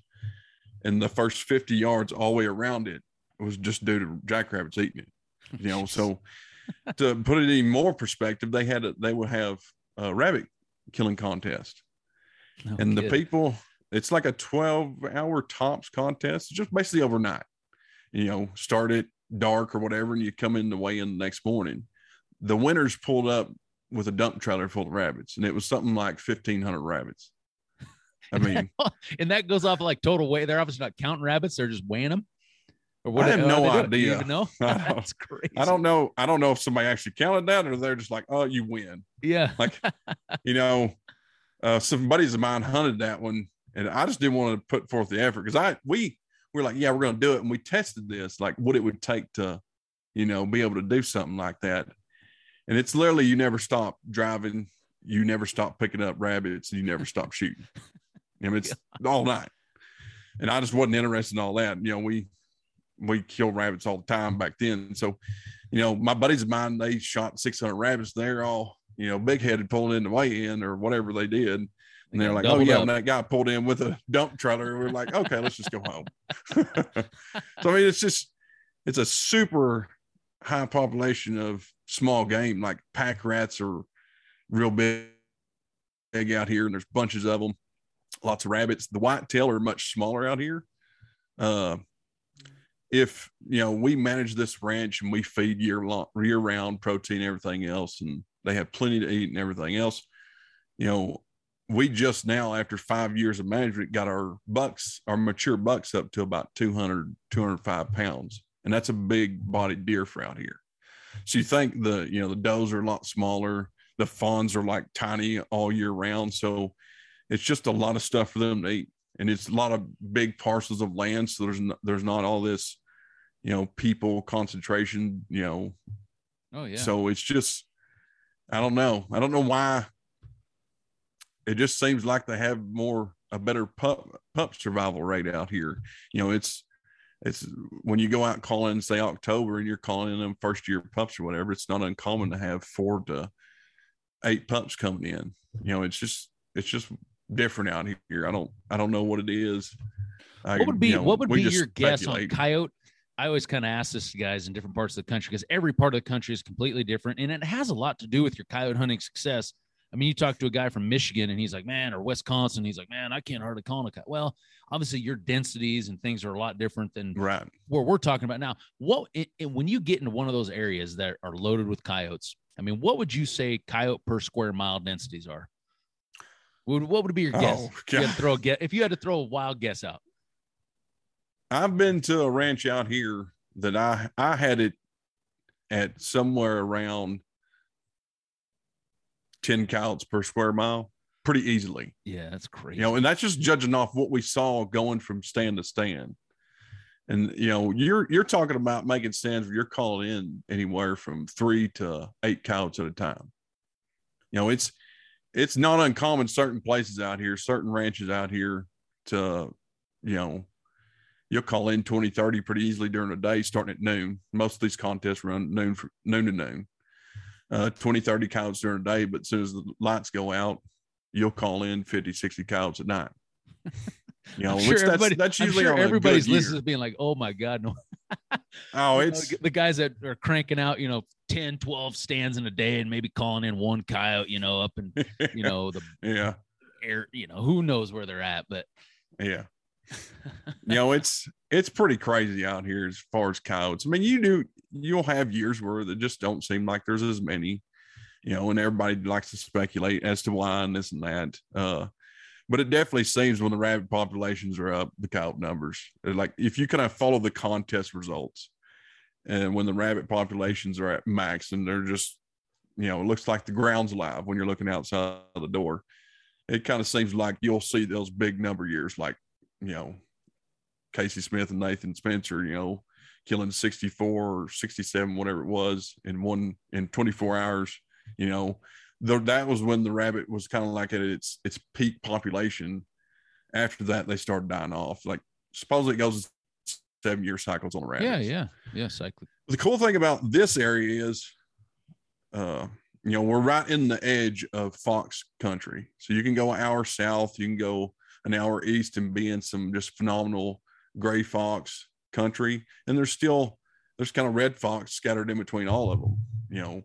And the first 50 yards all the way around it was just due to jackrabbits eating it you know? So to put it in more perspective they had a, they would have a rabbit killing contest. No and the people it's like a 12 hour tops contest just basically overnight you know start at dark or whatever and you come in the weigh in the next morning the winners pulled up with a dump trailer full of rabbits and it was something like 1500 rabbits i mean and that goes off like total weight. They're obviously not counting rabbits; they're just weighing them. Or I have no they do you idea. even know? I don't- That's crazy. i don't know i don't know if somebody actually counted that or they're just like oh you win Yeah. like you know uh some buddies of mine hunted that one and i just didn't want to put forth the effort because i we we're like, yeah, we're going to do it. And we tested this, like what it would take to, you know, be able to do something like that. And it's literally, you never stop driving, you never stop picking up rabbits, and you never stop shooting. I mean, it's all night. And I just wasn't interested in all that. You know, we, we kill rabbits all the time back then. So, you know, my buddies of mine, they shot 600 rabbits. They're all, you know, big headed pulling in the weigh in or whatever they did. And they're like, oh, yeah, when that guy pulled in with a dump trailer, we're like, okay, let's just go home. so, I mean, it's just, it's a super high population of small game, like pack rats are real big, big out here, and there's bunches of them. Lots of rabbits. The white tail are much smaller out here. Uh, if you know we manage this ranch and we feed year long, year round protein, everything else, and they have plenty to eat and everything else, you know, we just now after five years of management got our bucks our mature bucks up to about 200 205 pounds. And that's a big bodied deer for out here. So you think the you know the does are a lot smaller the fawns are like tiny all year round. So it's just a lot of stuff for them to eat. And it's a lot of big parcels of land. So there's no, there's not all this you know people concentration you know. Oh yeah. So it's just i don't know. I don't know why it just seems like they have more a better pup pup survival rate out here. You know, it's it's when you go out calling say October and you're calling in them first year pups or whatever, it's not uncommon to have four to eight pups coming in. You know, it's just it's just different out here. I don't I don't know what it is. What would be you know, what would be your guess on coyote? I always kind of ask this to guys in different parts of the country because every part of the country is completely different, and it has a lot to do with your coyote hunting success. I mean, you talk to a guy from Michigan and he's like, man, or Wisconsin, he's like, man, I can't hardly call a cut. Well, obviously your densities and things are a lot different than right. where we're talking about now. What it, it, when you get into one of those areas that are loaded with coyotes, I mean, what would you say coyote per square mile densities are? What, what would be your oh, guess? Oh, if, you had to throw a guess, if you had to throw a wild guess out. I've been to a ranch out here that I I had it at somewhere around 10 counts per square mile pretty easily. Yeah, that's crazy. You know, and that's just judging off what we saw going from stand to stand. And you know, you're you're talking about making stands where you're calling in anywhere from three to eight counts at a time. You know, it's it's not uncommon certain places out here, certain ranches out here to, you know, you'll call in 20, 30 pretty easily during the day, starting at noon. Most of these contests run noon for noon to noon uh, 20, 30 counts during the day, but as soon as the lights go out, you'll call in 50, 60 counts at night. You know, sure that's, that's usually sure everybody's listening being like, oh my God, no. oh, it's the guys that are cranking out, you know, 10, 12 stands in a day and maybe calling in one coyote, you know, up and, you know, the yeah air, you know, who knows where they're at, but yeah. you know, it's it's pretty crazy out here as far as coyotes. I mean, you do you'll have years where there just don't seem like there's as many, you know, and everybody likes to speculate as to why and this and that. Uh, but it definitely seems when the rabbit populations are up, the coyote numbers. Like if you kind of follow the contest results, and when the rabbit populations are at max, and they're just, you know, it looks like the ground's alive when you're looking outside the door. It kind of seems like you'll see those big number years, like you know, Casey Smith and Nathan Spencer, you know, killing 64 or 67, whatever it was, in one in 24 hours. You know, the, that was when the rabbit was kind of like at its its peak population. After that, they started dying off. Like supposedly it goes seven year cycles on a rabbit. Yeah, yeah, yeah. Cycle. The cool thing about this area is, uh, you know, we're right in the edge of fox country, so you can go an hour south, you can go an hour east, and be in some just phenomenal gray fox country, and there's still there's kind of red fox scattered in between all of them, you know.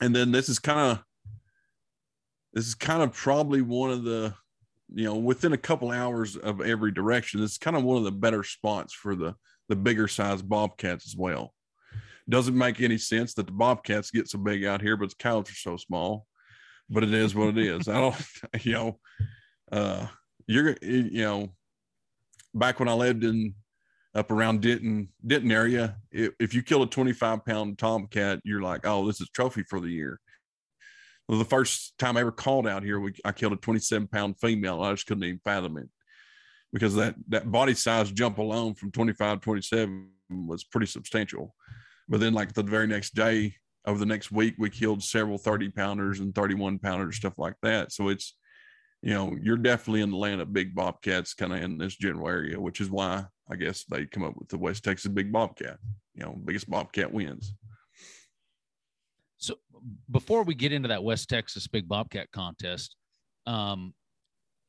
And then this is kind of this is kind of probably one of the you know within a couple hours of every direction. It's kind of one of the better spots for the the bigger size bobcats as well. Doesn't make any sense that the bobcats get so big out here, but the cows are so small. But it is what it is. I don't, you know, uh, you're, you know, back when I lived in up around Denton, Denton area, if, if you kill a 25 pound tomcat, you're like, oh, this is trophy for the year. Well, the first time I ever called out here, we, I killed a 27 pound female. I just couldn't even fathom it. because that that body size jump alone from 25 27 was pretty substantial. But then like the very next day, over the next week, we killed several 30 pounders and 31 pounders, stuff like that. So it's you know, you're definitely in the land of big bobcats kind of in this general area, which is why I guess they come up with the West Texas big bobcat. You know, biggest bobcat wins. So before we get into that West Texas big bobcat contest, um,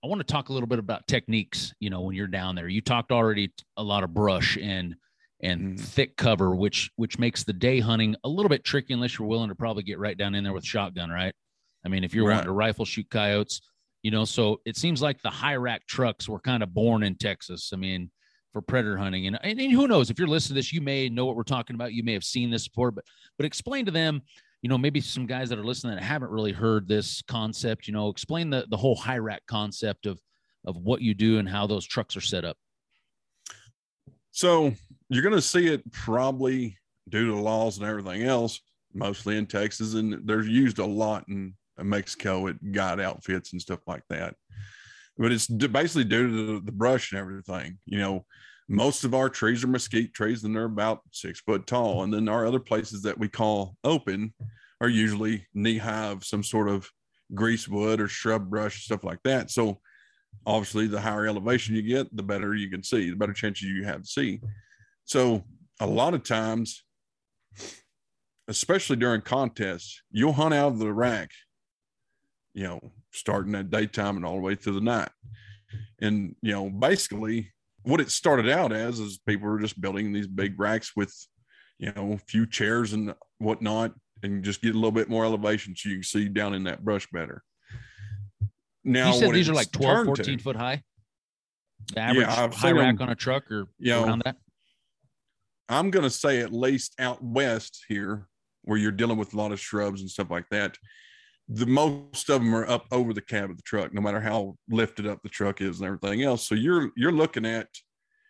I want to talk a little bit about techniques. You know, when you're down there, you talked already a lot of brush and and mm. thick cover, which which makes the day hunting a little bit tricky unless you're willing to probably get right down in there with shotgun, right? I mean, if you're right. wanting to rifle shoot coyotes, you know, so it seems like the high rack trucks were kind of born in Texas. I mean, for predator hunting, and, and and who knows if you're listening to this, you may know what we're talking about. You may have seen this before, but but explain to them you know, maybe some guys that are listening that haven't really heard this concept, you know, explain the, the whole high rack concept of, of what you do and how those trucks are set up. So you're going to see it probably due to laws and everything else, mostly in Texas, and they're used a lot in Mexico at guide outfits and stuff like that. But it's basically due to the, brush and everything. You know, most of our trees are mesquite trees and they're about six foot tall. And then our other places that we call open are usually knee high of some sort of greasewood or shrub brush, stuff like that. So obviously the higher elevation you get, the better you can see, the better chances you have to see. So a lot of times, especially during contests, you'll hunt out of the rack, you know, starting at daytime and all the way through the night. And, you know, basically what it started out as is people were just building these big racks with, you know, a few chairs and whatnot, and just get a little bit more elevation so you can see down in that brush better. Now, you said these are like 12, 14 to, foot high. The average yeah, high rack them, on a truck or you know, around that. I'm going to say at least out west here, where you're dealing with a lot of shrubs and stuff like that the most of them are up over the cab of the truck, no matter how lifted up the truck is and everything else. So you're you're looking at,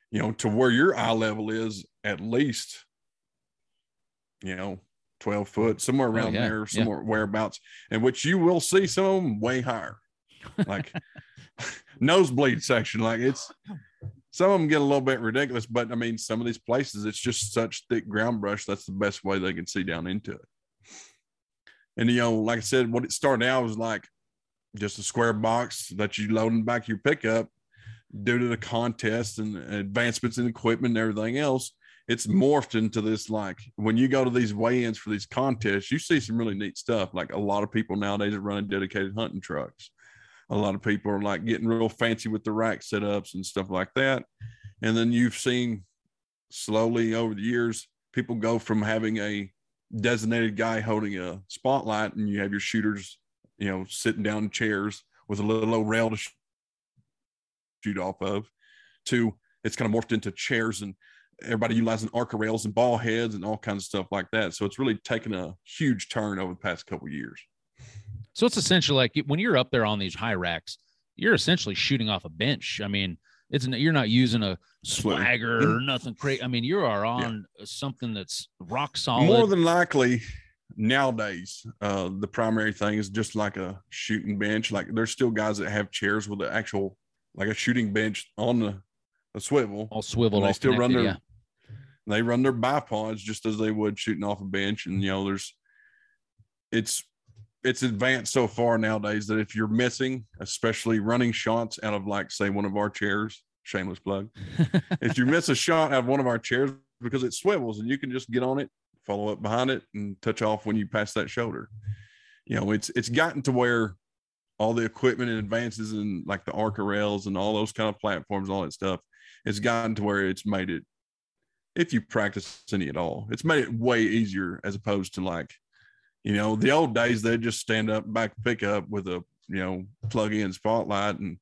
you know, to where your eye level is at least, you know, 12 foot, somewhere oh, around oh, yeah, there, somewhere yeah. whereabouts, and which you will see some of them way higher. Like nosebleed section. Like it's some of them get a little bit ridiculous, but I mean, some of these places it's just such thick ground brush, that's the best way they can see down into it. And you know, like I said, what it started out was like just a square box that you load in the back of your pickup due to the contests and advancements in equipment and everything else. It's morphed into this like when you go to these weigh-ins for these contests, you see some really neat stuff. Like a lot of people nowadays are running dedicated hunting trucks. A lot of people are like getting real fancy with the rack setups and stuff like that. And then you've seen slowly over the years people go from having a designated guy holding a spotlight and you have your shooters, you know, sitting down in chairs with a little old rail to shoot off of, to it's kind of morphed into chairs and everybody utilizing Arca rails and ball heads and all kinds of stuff like that. So it's really taken a huge turn over the past couple years. So it's essentially like when you're up there on these high racks, you're essentially shooting off a bench. I mean, it's you're not using a swagger or nothing crazy. I mean, you are on yeah. something that's rock solid. More than likely, nowadays, uh, the primary thing is just like a shooting bench. Like there's still guys that have chairs with an actual like a shooting bench on the a swivel, all swivel. They still run their yeah. they run their bipods just as they would shooting off a bench, and you know there's it's it's advanced so far nowadays that if you're missing, especially running shots out of like say one of our chairs, shameless plug, if you miss a shot out of one of our chairs because it swivels and you can just get on it, follow up behind it, and touch off when you pass that shoulder. You know, it's it's gotten to where all the equipment and advances and like the Arca rails and all those kind of platforms, all that stuff, it's gotten to where it's made it. If you practice any at all, it's made it way easier as opposed to like you know, the old days they'd just stand up back pickup with a you know plug in spotlight and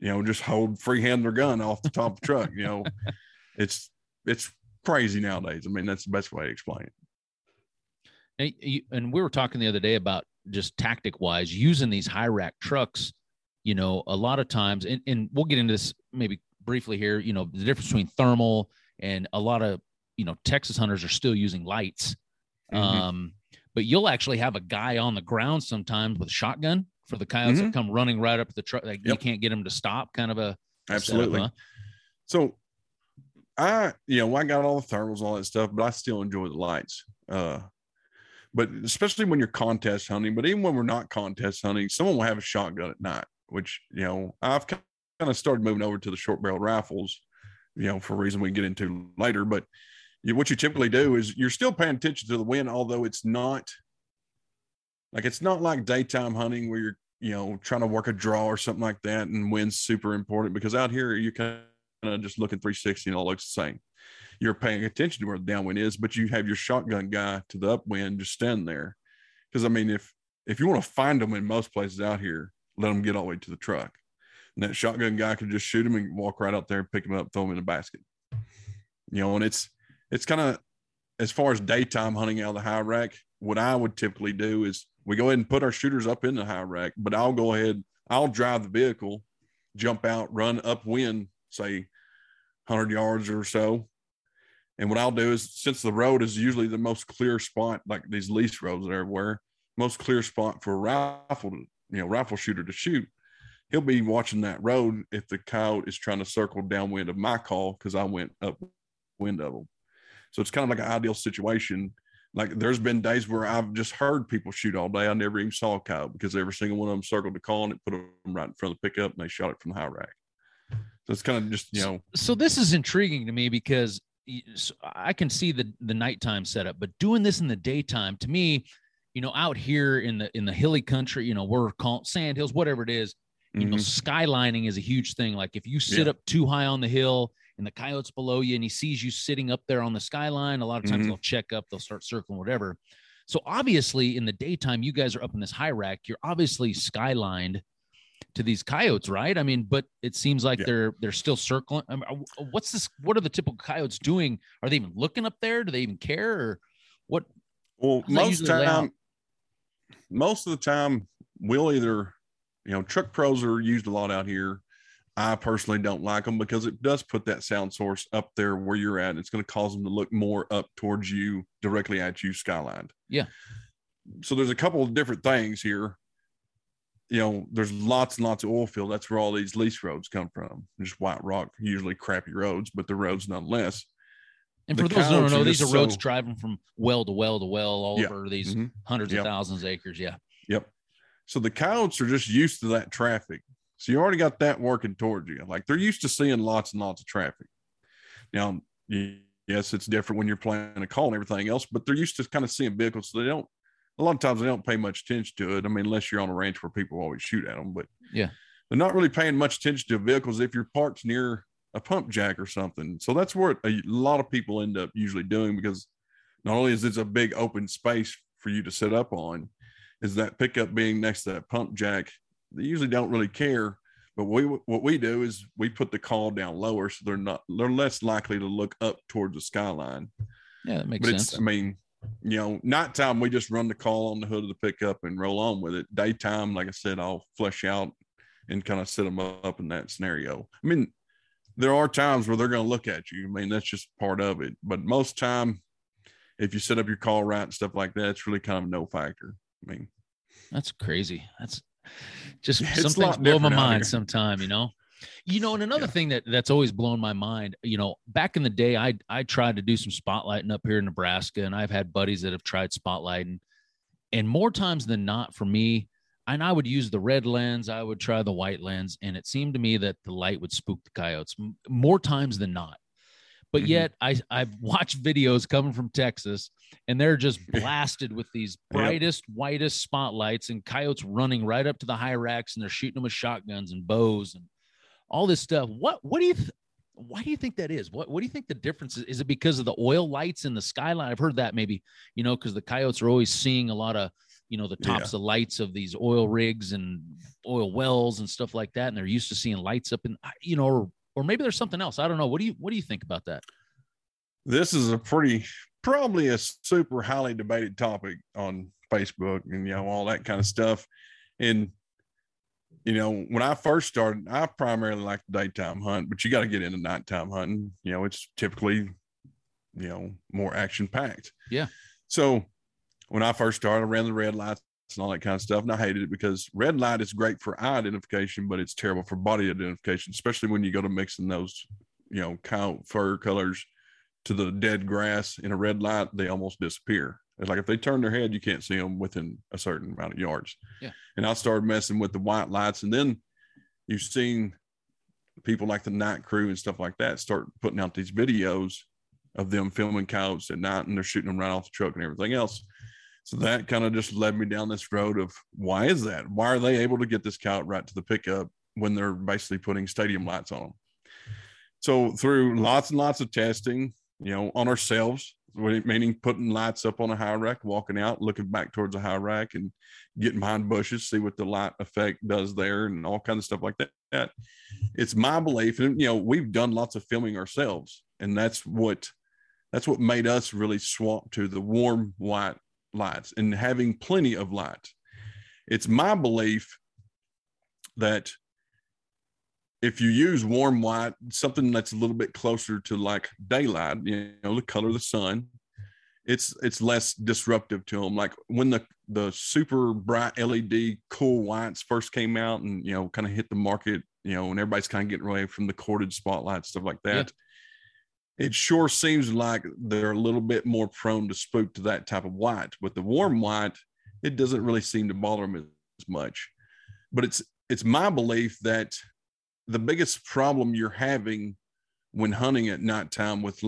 you know just hold freehand their gun off the top of the truck. You know, it's it's crazy nowadays. I mean, that's the best way to explain it. And we were talking the other day about just tactic wise using these high rack trucks. You know, a lot of times, and, and we'll get into this maybe briefly here. You know, the difference between thermal and a lot of you know Texas hunters are still using lights. Mm-hmm. Um, but you'll actually have a guy on the ground sometimes with a shotgun for the coyotes mm-hmm. that come running right up the truck. Like yep. you can't get them to stop, kind of a Absolutely. Setup, So I, you know, I got all the thermals, all that stuff, but I still enjoy the lights. Uh, but especially when you're contest hunting, but even when we're not contest hunting, someone will have a shotgun at night, which, you know, I've kind of started moving over to the short barrel rifles, you know, for a reason we can get into later. But you, what you typically do is you're still paying attention to the wind, although it's not like it's not like daytime hunting where you're, you know, trying to work a draw or something like that. And wind's super important because out here you kind of just looking 360 and all looks the same. You're paying attention to where the downwind is, but you have your shotgun guy to the upwind just standing there. Because I mean, if if you want to find them in most places out here, let them get all the way to the truck. And that shotgun guy can just shoot them and walk right out there and pick them up, throw them in a basket. You know, and it's it's kind of as far as daytime hunting out of the high rack, what I would typically do is we go ahead and put our shooters up in the high rack, but I'll go ahead, I'll drive the vehicle, jump out, run upwind, say 100 yards or so. And what I'll do is, since the road is usually the most clear spot, like these lease roads everywhere, most clear spot for a rifle, you know, rifle shooter to shoot, he'll be watching that road if the coyote is trying to circle downwind of my call because I went upwind of them. So it's kind of like an ideal situation. Like there's been days where I've just heard people shoot all day. I never even saw a coyote because every single one of them circled the call and it put them right in front of the pickup and they shot it from the high rack. So it's kind of just, you know. So this is intriguing to me because I can see the the nighttime setup, but doing this in the daytime to me, you know, out here in the in the hilly country, you know, we're called sand hills, whatever it is, you mm-hmm. know, skylining is a huge thing. Like if you sit yeah. up too high on the hill and the coyote's below you and he sees you sitting up there on the skyline, a lot of times mm-hmm. they'll check up, they'll start circling, whatever. So obviously in the daytime, you guys are up in this high rack, you're obviously skylined to these coyotes, right? I mean, but it seems like yeah. they're they're still circling. Um, uh, I mean, uh, what's this? What are the typical coyotes doing? Are they even looking up there? Do they even care, or what? Well, most time, most of the time, we'll either, you know, truck pros are used a lot out here. I personally don't like them because it does put that sound source up there where you're at. It's going to cause them to look more up towards you, directly at you, skylined. Yeah. So there's a couple of different things here you know, there's lots and lots of oil field. That's where all these lease roads come from. Just white rock, usually crappy roads, but the roads nonetheless. And the for those who don't know, these are roads so, driving from well to well to well all yeah. over these mm-hmm. hundreds yep. of thousands of acres. Yeah. Yep. So the coyotes are just used to that traffic. So you already got that working towards you. Like they're used to seeing lots and lots of traffic. Now, yes, it's different when you're playing a call and everything else, but they're used to kind of seeing vehicles. So they don't a lot of times they don't pay much attention to it. I mean, unless you're on a ranch where people always shoot at them, but yeah, they're not really paying much attention to vehicles if you're parked near a pump jack or something. So that's what a lot of people end up usually doing because not only is it a big open space for you to set up on, is that pickup being next to that pump jack. They usually don't really care. But we what we do is we put the call down lower so they're not they're less likely to look up towards the skyline. Yeah, that makes but sense. It's, I mean, you know, nighttime we just run the call on the hood of the pickup and roll on with it. Daytime, like I said, I'll flesh out and kind of set them up in that scenario. I mean, there are times where they're going to look at you. I mean, that's just part of it. But most time, if you set up your call right and stuff like that, it's really kind of no factor. I mean, that's crazy. That's just some things blow my mind sometime, you know? You know, and another yeah. thing that that's always blown my mind, you know, back in the day, I I tried to do some spotlighting up here in Nebraska, and I've had buddies that have tried spotlighting, and more times than not, for me, and I would use the red lens, I would try the white lens, and it seemed to me that the light would spook the coyotes more times than not. But mm-hmm. yet, I I've watched videos coming from Texas, and they're just blasted with these brightest, yep. whitest spotlights, and coyotes running right up to the high racks, and they're shooting them with shotguns and bows and all this stuff. What what do you th- why do you think that is? What what do you think the difference is? Is it because of the oil lights in the skyline? I've heard that maybe, you know, because the coyotes are always seeing a lot of, you know, the tops yeah. of lights of these oil rigs and oil wells and stuff like that. And they're used to seeing lights up in, you know, or, or maybe there's something else. I don't know. What do you what do you think about that? This is a pretty probably a super highly debated topic on Facebook and you know all that kind of stuff. And you know, when I first started, I primarily like the daytime hunt, but you got to get into nighttime hunting. You know, it's typically, you know, more action packed. Yeah. So when I first started, I ran the red lights and all that kind of stuff. And I hated it because red light is great for eye identification, but it's terrible for body identification, especially when you go to mixing those, you know, cow fur colors to the dead grass in a red light, they almost disappear. It's like if they turn their head, you can't see them within a certain amount of yards. Yeah. And I started messing with the white lights, and then you've seen people like the night crew and stuff like that start putting out these videos of them filming coyotes at night, and they're shooting them right off the truck and everything else. So that kind of just led me down this road of why is that? Why are they able to get this coyote right to the pickup when they're basically putting stadium lights on them? So through lots and lots of testing, you know, on ourselves, meaning putting lights up on a high rack, walking out, looking back towards a high rack, and getting behind bushes, see what the light effect does there, and all kinds of stuff like that. It's my belief, and you know, we've done lots of filming ourselves, and that's what that's what made us really swap to the warm white lights and having plenty of light. It's my belief that if you use warm white, something that's a little bit closer to like daylight, you know, the color of the sun, it's it's less disruptive to them. Like when the the super bright LED cool whites first came out and you know kind of hit the market, you know, and everybody's kind of getting away from the corded spotlight stuff like that. Yeah. It sure seems like they're a little bit more prone to spook to that type of white. With the warm white, it doesn't really seem to bother them as much. But it's it's my belief that the biggest problem you're having when hunting at nighttime with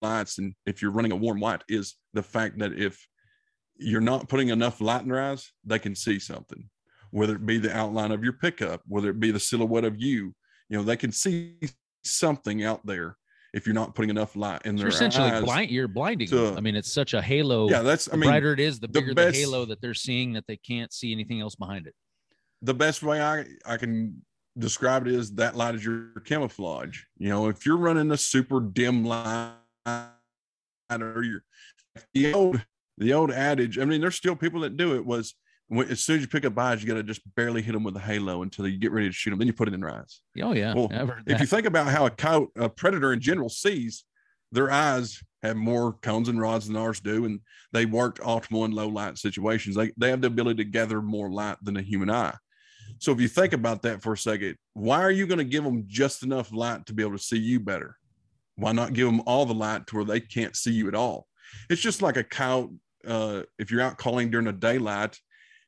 lights and if you're running a warm light is the fact that if you're not putting enough light in their eyes, they can see something, whether it be the outline of your pickup, whether it be the silhouette of you, you know, they can see something out there if you're not putting enough light in their essentially eyes. blind you're blinding to, I mean, it's such a halo. Yeah, that's I the mean brighter it is, the bigger the, best, the halo that they're seeing that they can't see anything else behind it. The best way I I can describe it as that light is your camouflage. You know, if you're running a super dim light or your the old the old adage, I mean, there's still people that do it was as soon as you pick up eyes, you got to just barely hit them with a halo until you get ready to shoot them. Then you put it in their eyes. Oh yeah. Well, if you think about how a cow, a predator in general sees, their eyes have more cones and rods than ours do, and they work optimal in low light situations. They they have the ability to gather more light than a human eye. So if you think about that for a second, why are you going to give them just enough light to be able to see you better? Why not give them all the light to where they can't see you at all? It's just like a cow. Uh, if you're out calling during the daylight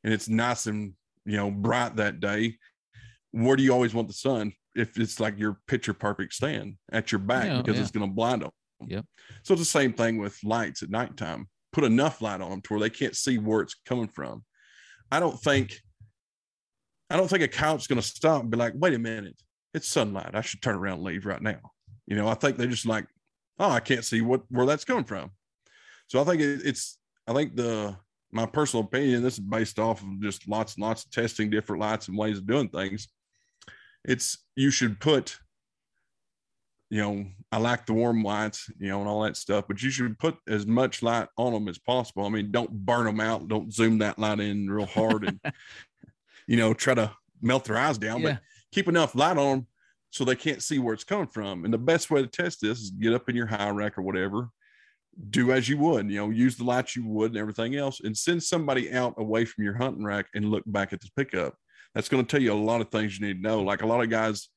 and it's nice and you know bright that day, where do you always want the sun? If it's like your picture perfect stand at your back yeah, because yeah. it's going to blind them. Yep. So it's the same thing with lights at nighttime. Put enough light on them to where they can't see where it's coming from. I don't think I don't think a couch's going to stop and be like, wait a minute, it's sunlight. I should turn around and leave right now. You know, I think they're just like, oh, I can't see what where that's coming from. So I think it, it's, I think the, my personal opinion, this is based off of just lots and lots of testing different lights and ways of doing things. It's, you should put, you know, I like the warm lights, you know, and all that stuff, but you should put as much light on them as possible. I mean, don't burn them out. Don't zoom that light in real hard and, you know, try to melt their eyes down, Yeah. but keep enough light on them so they can't see where it's coming from. And the best way to test this is get up in your high rack or whatever, do as you would, you know, use the lights you would and everything else, and send somebody out away from your hunting rack and look back at the pickup. That's going to tell you a lot of things you need to know. Like a lot of guys,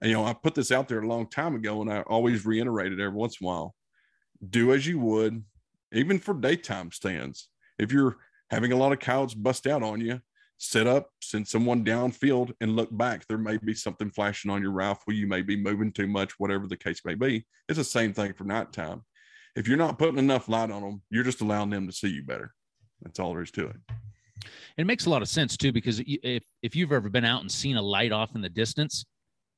you know, I put this out there a long time ago and I always reiterate it every once in a while. Do as you would, even for daytime stands. If you're having a lot of coyotes bust out on you, set up, send someone downfield and look back. There may be something flashing on your rifle. You may be moving too much, whatever the case may be. It's the same thing for nighttime. If you're not putting enough light on them, you're just allowing them to see you better. That's all there is to it. It makes a lot of sense too, because if if you've ever been out and seen a light off in the distance,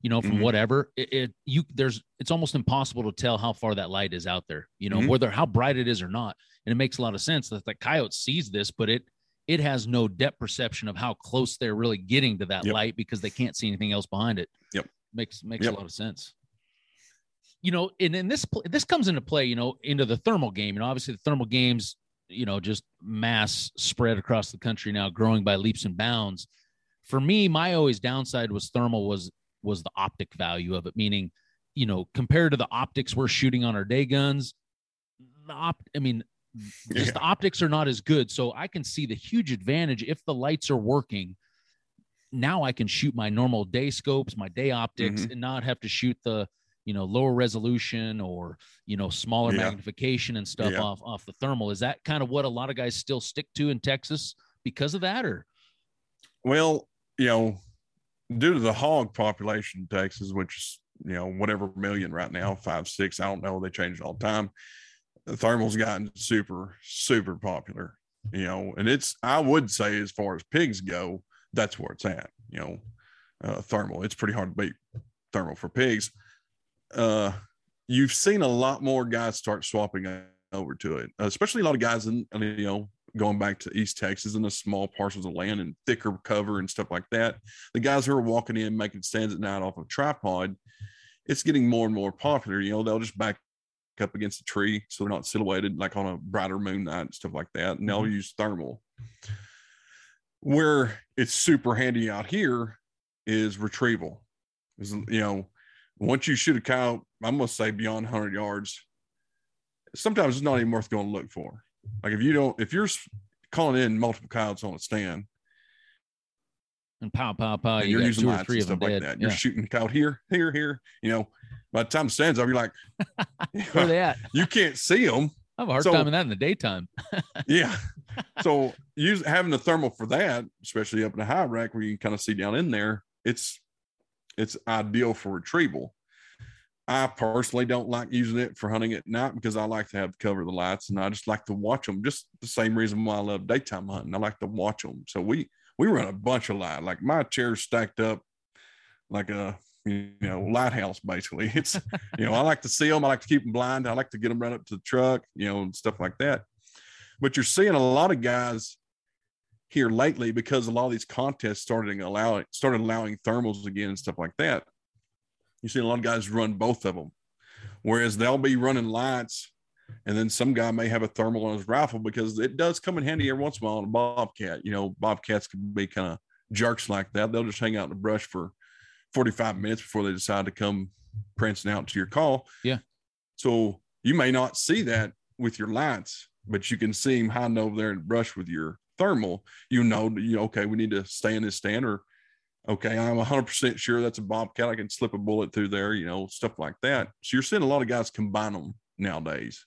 you know, from Mhm. whatever, it, it you there's it's almost impossible to tell how far that light is out there, you know, Mhm. whether how bright it is or not. And it makes a lot of sense that the coyote sees this, but it it has no depth perception of how close they're really getting to that Yep. light because they can't see anything else behind it. Yep. Makes makes Yep. a lot of sense. You know, and in this this comes into play, you know, into the thermal game. You know, obviously the thermal games, you know, just mass spread across the country now, growing by leaps and bounds. For me, my always downside was thermal was was the optic value of it, meaning, you know, compared to the optics we're shooting on our day guns, the op- I mean, just the optics are not as good. So I can see the huge advantage if the lights are working. Now I can shoot my normal day scopes, my day optics, Mhm. and not have to shoot the you know lower resolution or you know smaller Yeah. magnification and stuff Yeah. off off the thermal. Is that kind of what a lot of guys still stick to in Texas because of that, or Well, you know, due to the hog population in Texas, which is, you know, whatever million right now, five, six, I don't know, they change all the time. The thermal's gotten super, super popular, you know, and it's, I would say, as far as pigs go, that's where it's at, you know, uh, thermal. It's pretty hard to beat thermal for pigs. Uh, you've seen a lot more guys start swapping over to it, especially a lot of guys in, you know, going back to East Texas and the small parcels of land and thicker cover and stuff like that. The guys who are walking in making stands at night off of tripod, it's getting more and more popular. You know, they'll just back up against a tree so they're not silhouetted like on a brighter moon night and stuff like that. And they'll mm-hmm. use thermal. Where it's super handy out here is retrieval. Is you know, once you shoot a cow, I'm gonna say beyond 100 yards, sometimes it's not even worth going to look for. Like if you don't, if you're calling in multiple coyotes on a stand and pow pow pow, and you you're got using lights three and stuff like dead. that, you're shooting out here, here, here. You know, by the time the stand's up, you're like, Where are they at? you can't see them. I have a hard So- time in that in the daytime. Yeah. so use having a thermal for that, especially up in a high rack where you can kind of see down in there, it's it's ideal for retrieval. I personally don't like using it for hunting at night because I like to have cover of the lights and I just like to watch them. Just the same reason why I love daytime hunting. I like to watch them. So we we run a bunch of light. Like my chair's stacked up like a you know lighthouse basically. It's you know I like to see them. I like to keep them blind. I like to get them right up to the truck. You know and stuff like that. But you're seeing a lot of guys here lately because a lot of these contests started allowing started allowing thermals again and stuff like that. You see a lot of guys run both of them, whereas they'll be running lights, and then some guy may have a thermal on his rifle because it does come in handy every once in a while on a bobcat. You know, bobcats can be kind of jerks like that. They'll just hang out in the brush for 45 minutes before they decide to come prancing out to your call. Yeah. So you may not see that with your lights, but you can see him hiding over there in the brush with your thermal. You know, you okay, we need to stay in this stand, or okay, I'm 100% sure that's a bobcat. I can slip a bullet through there, you know, stuff like that. So you're seeing a lot of guys combine them nowadays.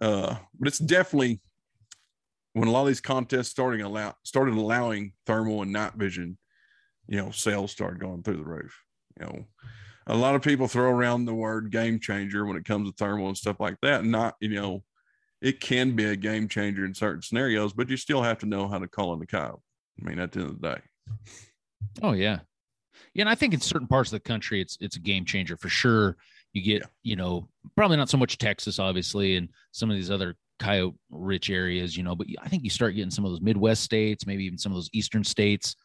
Uh, but it's definitely when a lot of these contests starting allow started allowing thermal and night vision, you know, sales started going through the roof. You know, a lot of people throw around the word game changer when it comes to thermal and stuff like that. Not, you know, it can be a game changer in certain scenarios, but you still have to know how to call in the coyote. I mean, at the end of the day. Oh yeah. Yeah, and I think in certain parts of the country it's it's a game changer for sure. You get, Yeah. you know, probably not so much Texas, obviously, and some of these other coyote rich areas, you know, but I think you start getting some of those Midwest states, maybe even some of those eastern states,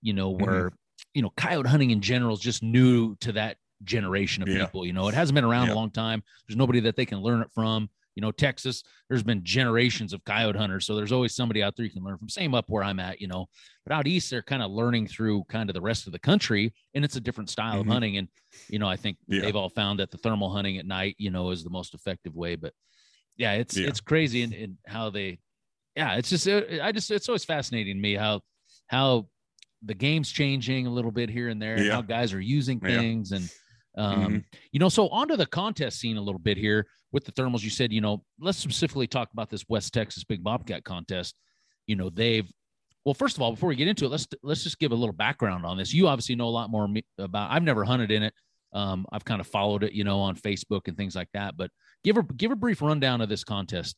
you know, Mm-hmm. where, you know, coyote hunting in general is just new to that generation of Yeah. people. You know, it hasn't been around Yeah. a long time. There's nobody that they can learn it from. You know, Texas, there's been generations of coyote hunters. So there's always somebody out there you can learn from. Same up where I'm at, you know. But out east, they're kind of learning through kind of the rest of the country, and it's a different style Mhm. of hunting. And you know, I think Yeah. they've all found that the thermal hunting at night, you know, is the most effective way. But yeah, it's Yeah. it's crazy in, in how they, yeah, it's just uh, I just it's always fascinating to me how how the game's changing a little bit here and there, and how guys are using Yeah. things, and um, you know, so onto the contest scene a little bit here with the thermals. You said, you know, let's specifically talk about this West Texas Big Bobcat contest. You know, they've well, first of all, before we get into it, let's let's just give a little background on this. You obviously know a lot more about. I've never hunted in it. Um, I've kind of followed it, you know, on Facebook and things like that. But give a give a brief rundown of this contest.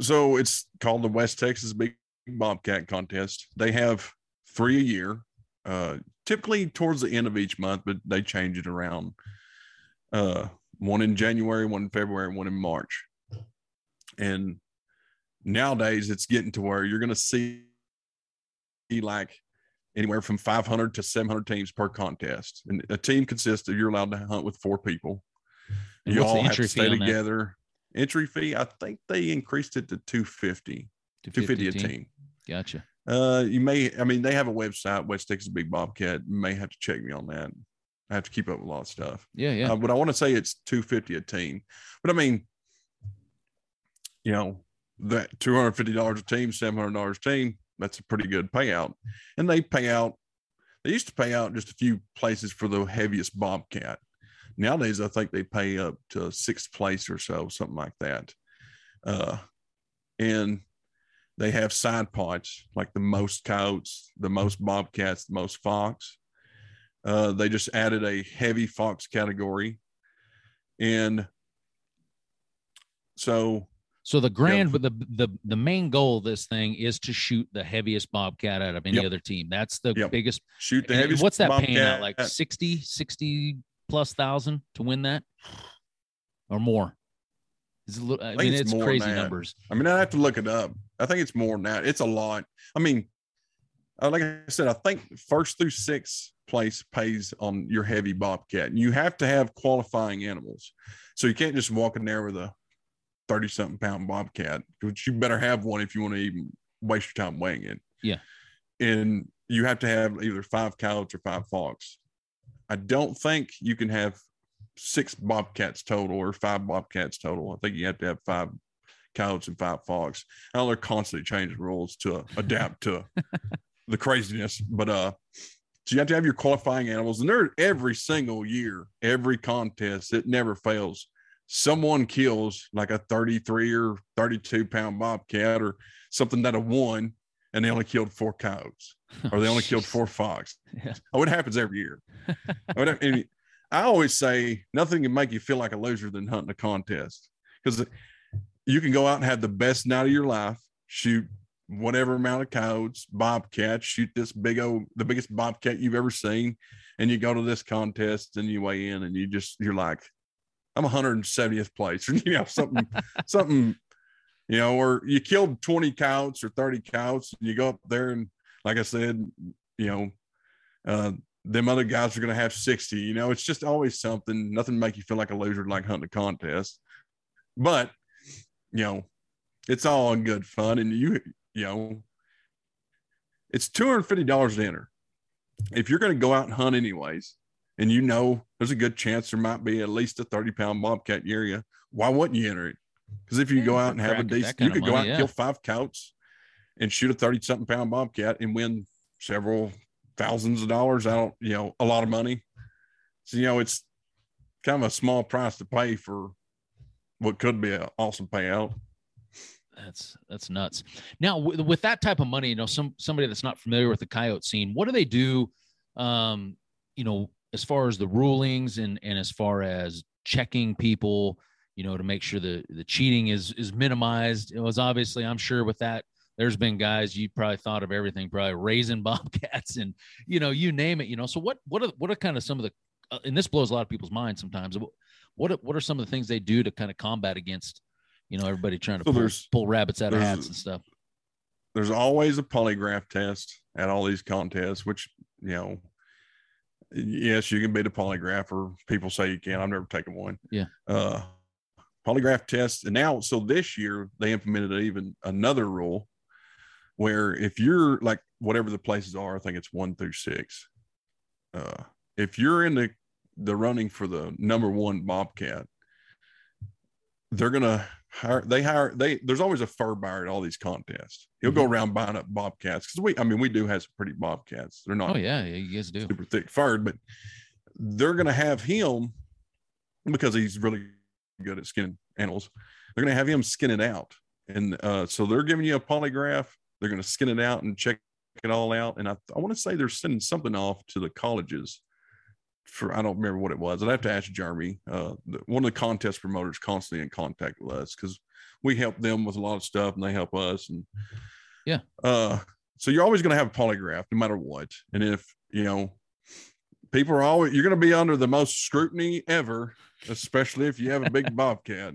So it's called the West Texas Big Bobcat Contest. They have three a year, uh, typically towards the end of each month, but they change it around. Uh, one in January, one in February, one in March. And nowadays it's getting to where you're going to see like anywhere from 500 to 700 teams per contest. And a team consists of you're allowed to hunt with four people. And you what's all have to stay on that? together. Entry fee, I think they increased it to 250, 250 a team. Gotcha. Uh, you may, I mean, they have a website, West Texas Big Bobcat. You may have to check me on that. I have to keep up with a lot of stuff. Yeah, yeah. Uh, but I want to say it's 250 a team. But I mean, you know, that two hundred fifty dollars a team, seven hundred dollars a team, that's a pretty good payout. And they pay out. They used to pay out just a few places for the heaviest bobcat. Nowadays, I think they pay up to sixth place or so, something like that. Uh, and they have side pots like the most coyotes, the most bobcats, the most fox. Uh, they just added a heavy fox category, and so So the grand, but the the the main goal of this thing is to shoot the heaviest bobcat out of any Yep. other team. That's the Yep. biggest. shoot the heaviest. what's that paying out? Like 60, 60 plus thousand to win that, or more? It's a little, I, think mean, it's it's more crazy numbers. I mean, I have to look it up. I think it's more than that. It's a lot. I mean, uh, like I said, I think first through sixth place pays on your heavy bobcat. And you have to have qualifying animals. So you can't just walk in there with a 30 something pound bobcat, which you better have one if you want to even waste your time weighing it. Yeah. And you have to have either five coyotes or five fox. I don't think you can have six bobcats total or five bobcats total. I think you have to have five coyotes and five fox. I know they're constantly changing rules to adapt to the craziness, but uh, so you have to have your qualifying animals, and they're every single year, every contest, it never fails. Someone kills like a 33 or 32 pound bobcat or something that have won, and they only killed four coyotes or they only killed four fox. Yeah. Oh, it happens every year. I, I always say nothing can make you feel like a loser than hunting a contest. Because you can go out and have the best night of your life, shoot whatever amount of coyotes, bobcats, shoot this big old, the biggest bobcat you've ever seen, and you go to this contest and you weigh in and you just you're like, I'm 170th place, or you know something, something, you know, or you killed 20 coyotes or 30 coyotes, and you go up there and like I said, you know, uh, them other guys are going to have 60. You know, it's just always something. Nothing make you feel like a loser like hunting a contest. But, you know, it's all in good fun. And you, you know, it's $250 to enter. If you're going to go out and hunt anyways, and you know there's a good chance there might be at least a 30 pound bobcat in your area, why wouldn't you enter it? Because if you Yeah, go out and have a decent, you could go money, out and kill five coyotes and shoot a 30 something pound bobcat and win several thousands of dollars I don't, you know, a lot of money. So, you know, it's kind of a small price to pay for what could be an awesome payout. That's that's nuts. Now, with, with that type of money, you know, some somebody that's not familiar with the coyote scene, what do they do? Um, you know, as far as the rulings and and as far as checking people, you know, to make sure the the cheating is is minimized. It was obviously, I'm sure, with that. There's been guys you probably thought of everything, probably raising bobcats and you know, you name it. You know, so what what are what are kind of some of the uh, and this blows a lot of people's minds sometimes. What what are some of the things they do to kind of combat against, you know, everybody trying to So pull, pull rabbits out of hats and stuff? There's always a polygraph test at all these contests, which, you know, yes, you can beat a polygraph or people say you can. I've never taken one. Yeah. Uh, polygraph tests. And now, so this year they implemented even another rule where if you're like whatever the places are, I think it's one through six. Uh, if you're in the the running for the number one bobcat, they're gonna hire. They hire. They there's always a fur buyer at all these contests. He'll go around buying up bobcats because we. I mean, we do have some pretty bobcats. They're not Oh yeah, yeah, you guys do. super thick furred, but they're going to have him because he's really good at skinning animals. They're going to have him skin it out, and uh, so they're giving you a polygraph. They're going to skin it out and check it all out. And I, I want to say they're sending something off to the colleges for I don't remember what it was. I'd have to ask Jeremy. Uh, the, one of the contest promoters constantly in contact with us because we help them with a lot of stuff and they help us. And Yeah. uh, so you're always going to have a polygraph no matter what. And if you know people are always you're going to be under the most scrutiny ever, especially if you have a big bobcat.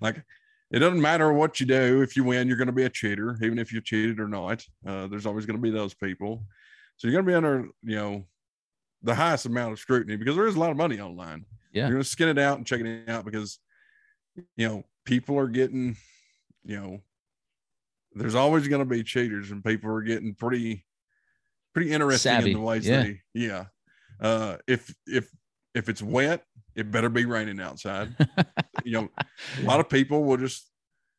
Like it doesn't matter what you do. If you win, you're going to be a cheater, even if you cheated or not. Uh, there's always going to be those people. So you're going to be under, you know, the highest amount of scrutiny because there is a lot of money online. Yeah. You're going to skin it out and check it out because, you know, people are getting, you know, there's always going to be cheaters and people are getting pretty, pretty interesting Savvy, in the ways yeah. they, yeah. Uh, if, if, if it's wet, it better be raining outside. you know, a lot of people will just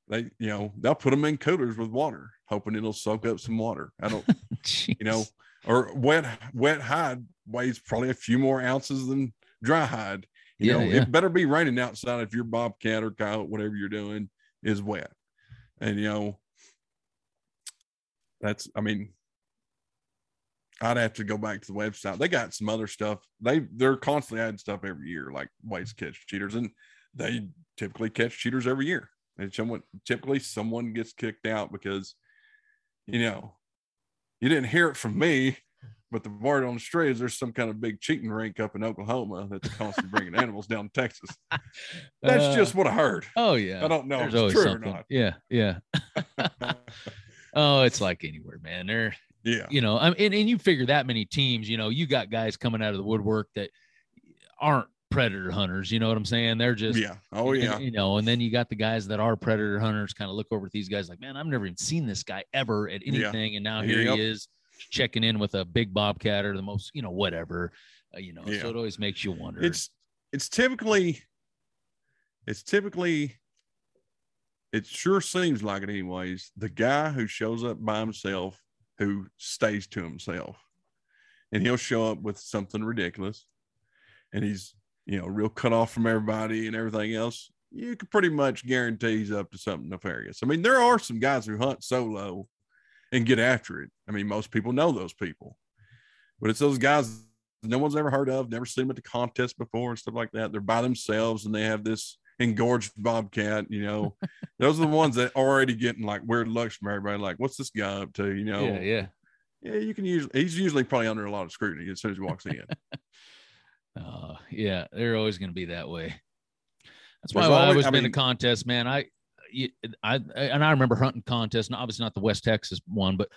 they you know they'll put them in coolers with water, hoping it'll soak up some water. I don't, you know, or wet wet hide weighs probably a few more ounces than dry hide. You Yeah, know, yeah. it better be raining outside if your bobcat or coyote, whatever you're doing, is wet. And you know, that's I mean, I'd have to go back to the website. They got some other stuff. They they're constantly adding stuff every year, like ways to catch cheaters, and they typically catch cheaters every year. And someone typically someone gets kicked out because, you know, you didn't hear it from me, but the word on the street is there's some kind of big cheating rink up in Oklahoma that's constantly bringing animals down to Texas. That's Uh, just what I heard. Oh yeah. I don't know if it's true something. or not. Yeah, yeah. oh, it's like anywhere, man. They're Yeah. you know, I mean, and, and you figure that many teams, you know, you got guys coming out of the woodwork that aren't predator hunters. You know what I'm saying? They're just Yeah. Oh and- yeah. you know, and then you got the guys that are predator hunters kind of look over at these guys like, man, I've never even seen this guy ever at Yeah. anything, and now here Yep. he is checking in with a big bobcat or the most, you know, whatever, uh, you know. Yeah. So it always makes you wonder. It's it's typically it's typically it sure seems like it anyways. The guy who shows up by himself who stays to himself. And he'll show up with something ridiculous. And he's, you know, real cut off from everybody and everything else. You can pretty much guarantee he's up to something nefarious. I mean, there are some guys who hunt solo and get after it. I mean, most people know those people, but it's those guys no one's ever heard of, never seen them at the contest before and stuff like that. They're by themselves and they have this engorged bobcat, you know. Those are the ones that already getting like weird looks from everybody, like, what's this guy up to? You know, yeah, yeah. yeah, you can usually he's usually probably under a lot of scrutiny as soon as he walks in. Uh, yeah, they're always going to be that way. That's why There's I always- I been a contest, man. I, you- I, and I remember hunting contests, and obviously not the West Texas one, but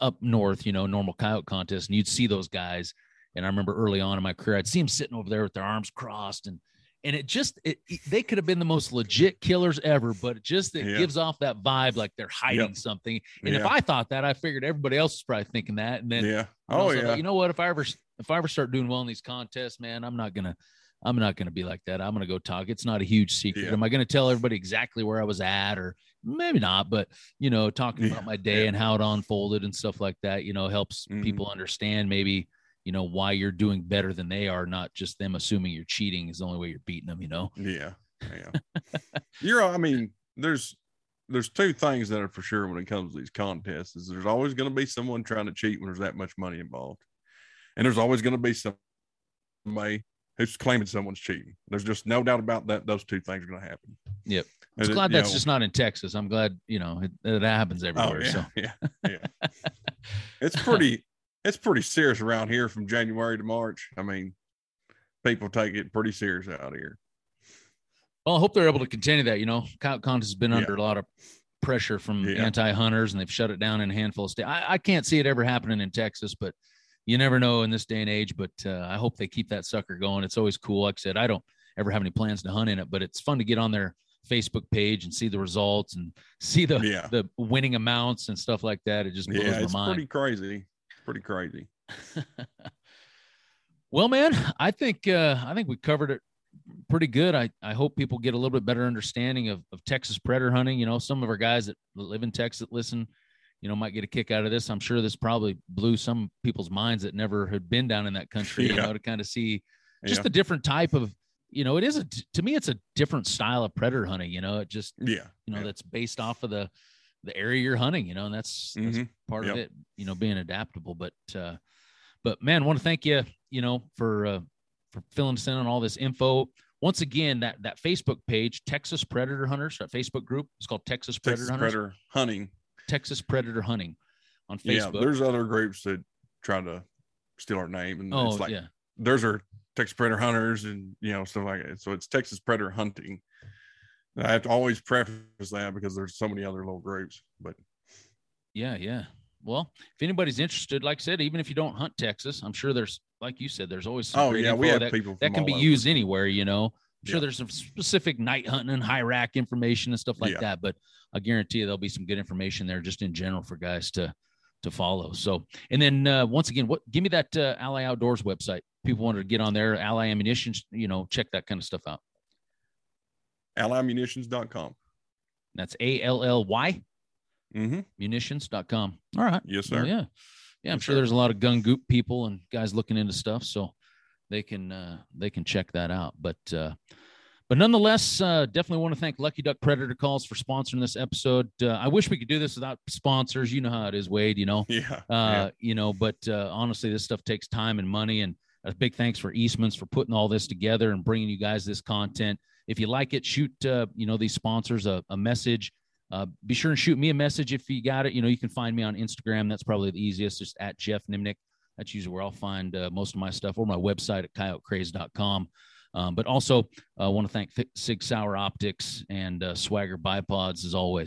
up north, you know, normal coyote contest, and you'd see those guys. And I remember early on in my career, I'd see them sitting over there with their arms crossed, and and it just it, they could have been the most legit killers ever, but it just it Yeah. gives off that vibe like they're hiding Yep. something. And if I thought that, I figured everybody else is probably thinking that, and then yeah. you know, Oh so I thought, yeah. you know what? If I ever if I ever start doing well in these contests, man, I'm not gonna I'm not gonna be like that. I'm gonna go talk. It's not a huge secret. Yeah. Am I gonna tell everybody exactly where I was at or maybe not, but you know, talking Yeah, about my day yeah. and how it unfolded and stuff like that, you know, helps Mhm. people understand maybe, you know, why you're doing better than they are, not just them assuming you're cheating is the only way you're beating them, you know. Yeah. Yeah. You're I mean, there's there's two things that are for sure when it comes to these contests is there's always going to be someone trying to cheat when there's that much money involved. And there's always going to be somebody who's claiming someone's cheating. There's just no doubt about that. Those two things are going to happen. Yep. I'm glad you that's know- just not in Texas. I'm glad, you know, it, that happens Oh everywhere. yeah, So yeah, yeah. it's pretty, it's pretty serious around here from January to March. I mean, people take it pretty serious out here. Well, I hope they're able to continue that. You know, coyote contest has been Yeah. under a lot of pressure from Yeah. anti-hunters, and they've shut it down in a handful of states. I, I can't see it ever happening in Texas, but you never know in this day and age. But uh, I hope they keep that sucker going. It's always cool. Like I said, I don't ever have any plans to hunt in it, but it's fun to get on their Facebook page and see the results and see the Yeah. the winning amounts and stuff like that. It just blows Yeah, my it's mind. pretty crazy. Pretty crazy. Well, man, I think uh, I think we covered it pretty good. I, I hope people get a little bit better understanding of, of Texas predator hunting. You know, some of our guys that live in Texas that listen, you know, might get a kick out of this. I'm sure this probably blew some people's minds that never had been down in that country. You Yeah. know, to kind of see just Yeah. the different type of, you know, it is a to me it's a different style of predator hunting. You know, it just yeah. you know yeah. that's based off of the the area you're hunting. You know, and that's that's Mhm. part of it you know being adaptable but uh but man want to thank you you know for uh for filling us in on all this info once again that that facebook page texas predator hunters that facebook group it's called texas predator Texas hunters predator hunting. texas predator hunting on Yeah, facebook there's other groups that try to steal our name, and oh it's like yeah theirs are Texas predator hunters, and you know stuff like that. So it's Texas predator hunting. I have to always preface that because there's so many other little groups, but yeah yeah well if anybody's interested like i said even if you don't hunt texas i'm sure there's like you said there's always some oh yeah, we have that, people that can be over. used anywhere you know I'm sure Yeah. there's some specific night hunting and high rack information and stuff like Yeah. that, but I guarantee you there'll be some good information there just in general for guys to to follow. So, and then uh, once again, what give me that uh, Ally Outdoors website. People wanted to get on there, Ally Ammunition, you know, check that kind of stuff out. allymunitions.com. That's A L L Y Mm-hmm. munitions.com. All right. Yes, Well, sir. yeah. Yeah, I'm Yes, sure sir. there's a lot of gun goop people and guys looking into stuff, so they can uh they can check that out. But uh but nonetheless, uh definitely want to thank Lucky Duck Predator Calls for sponsoring this episode. Uh, I wish we could do this without sponsors. You know how it is, Wade, you know. Yeah. Uh, you know, but uh, honestly, this stuff takes time and money. And a big thanks for Eastman's for putting all this together and bringing you guys this content. If you like it, shoot uh, you know these sponsors a, a message. Uh, be sure and shoot me a message if you got it. You know, you can find me on Instagram. That's probably the easiest, just at Geoff Nimnicht. That's usually where I'll find uh, most of my stuff, or my website at coyotecraze.com. Um, but also, I uh, want to thank Sig Sauer Optics and uh, Swagger Bipods as always.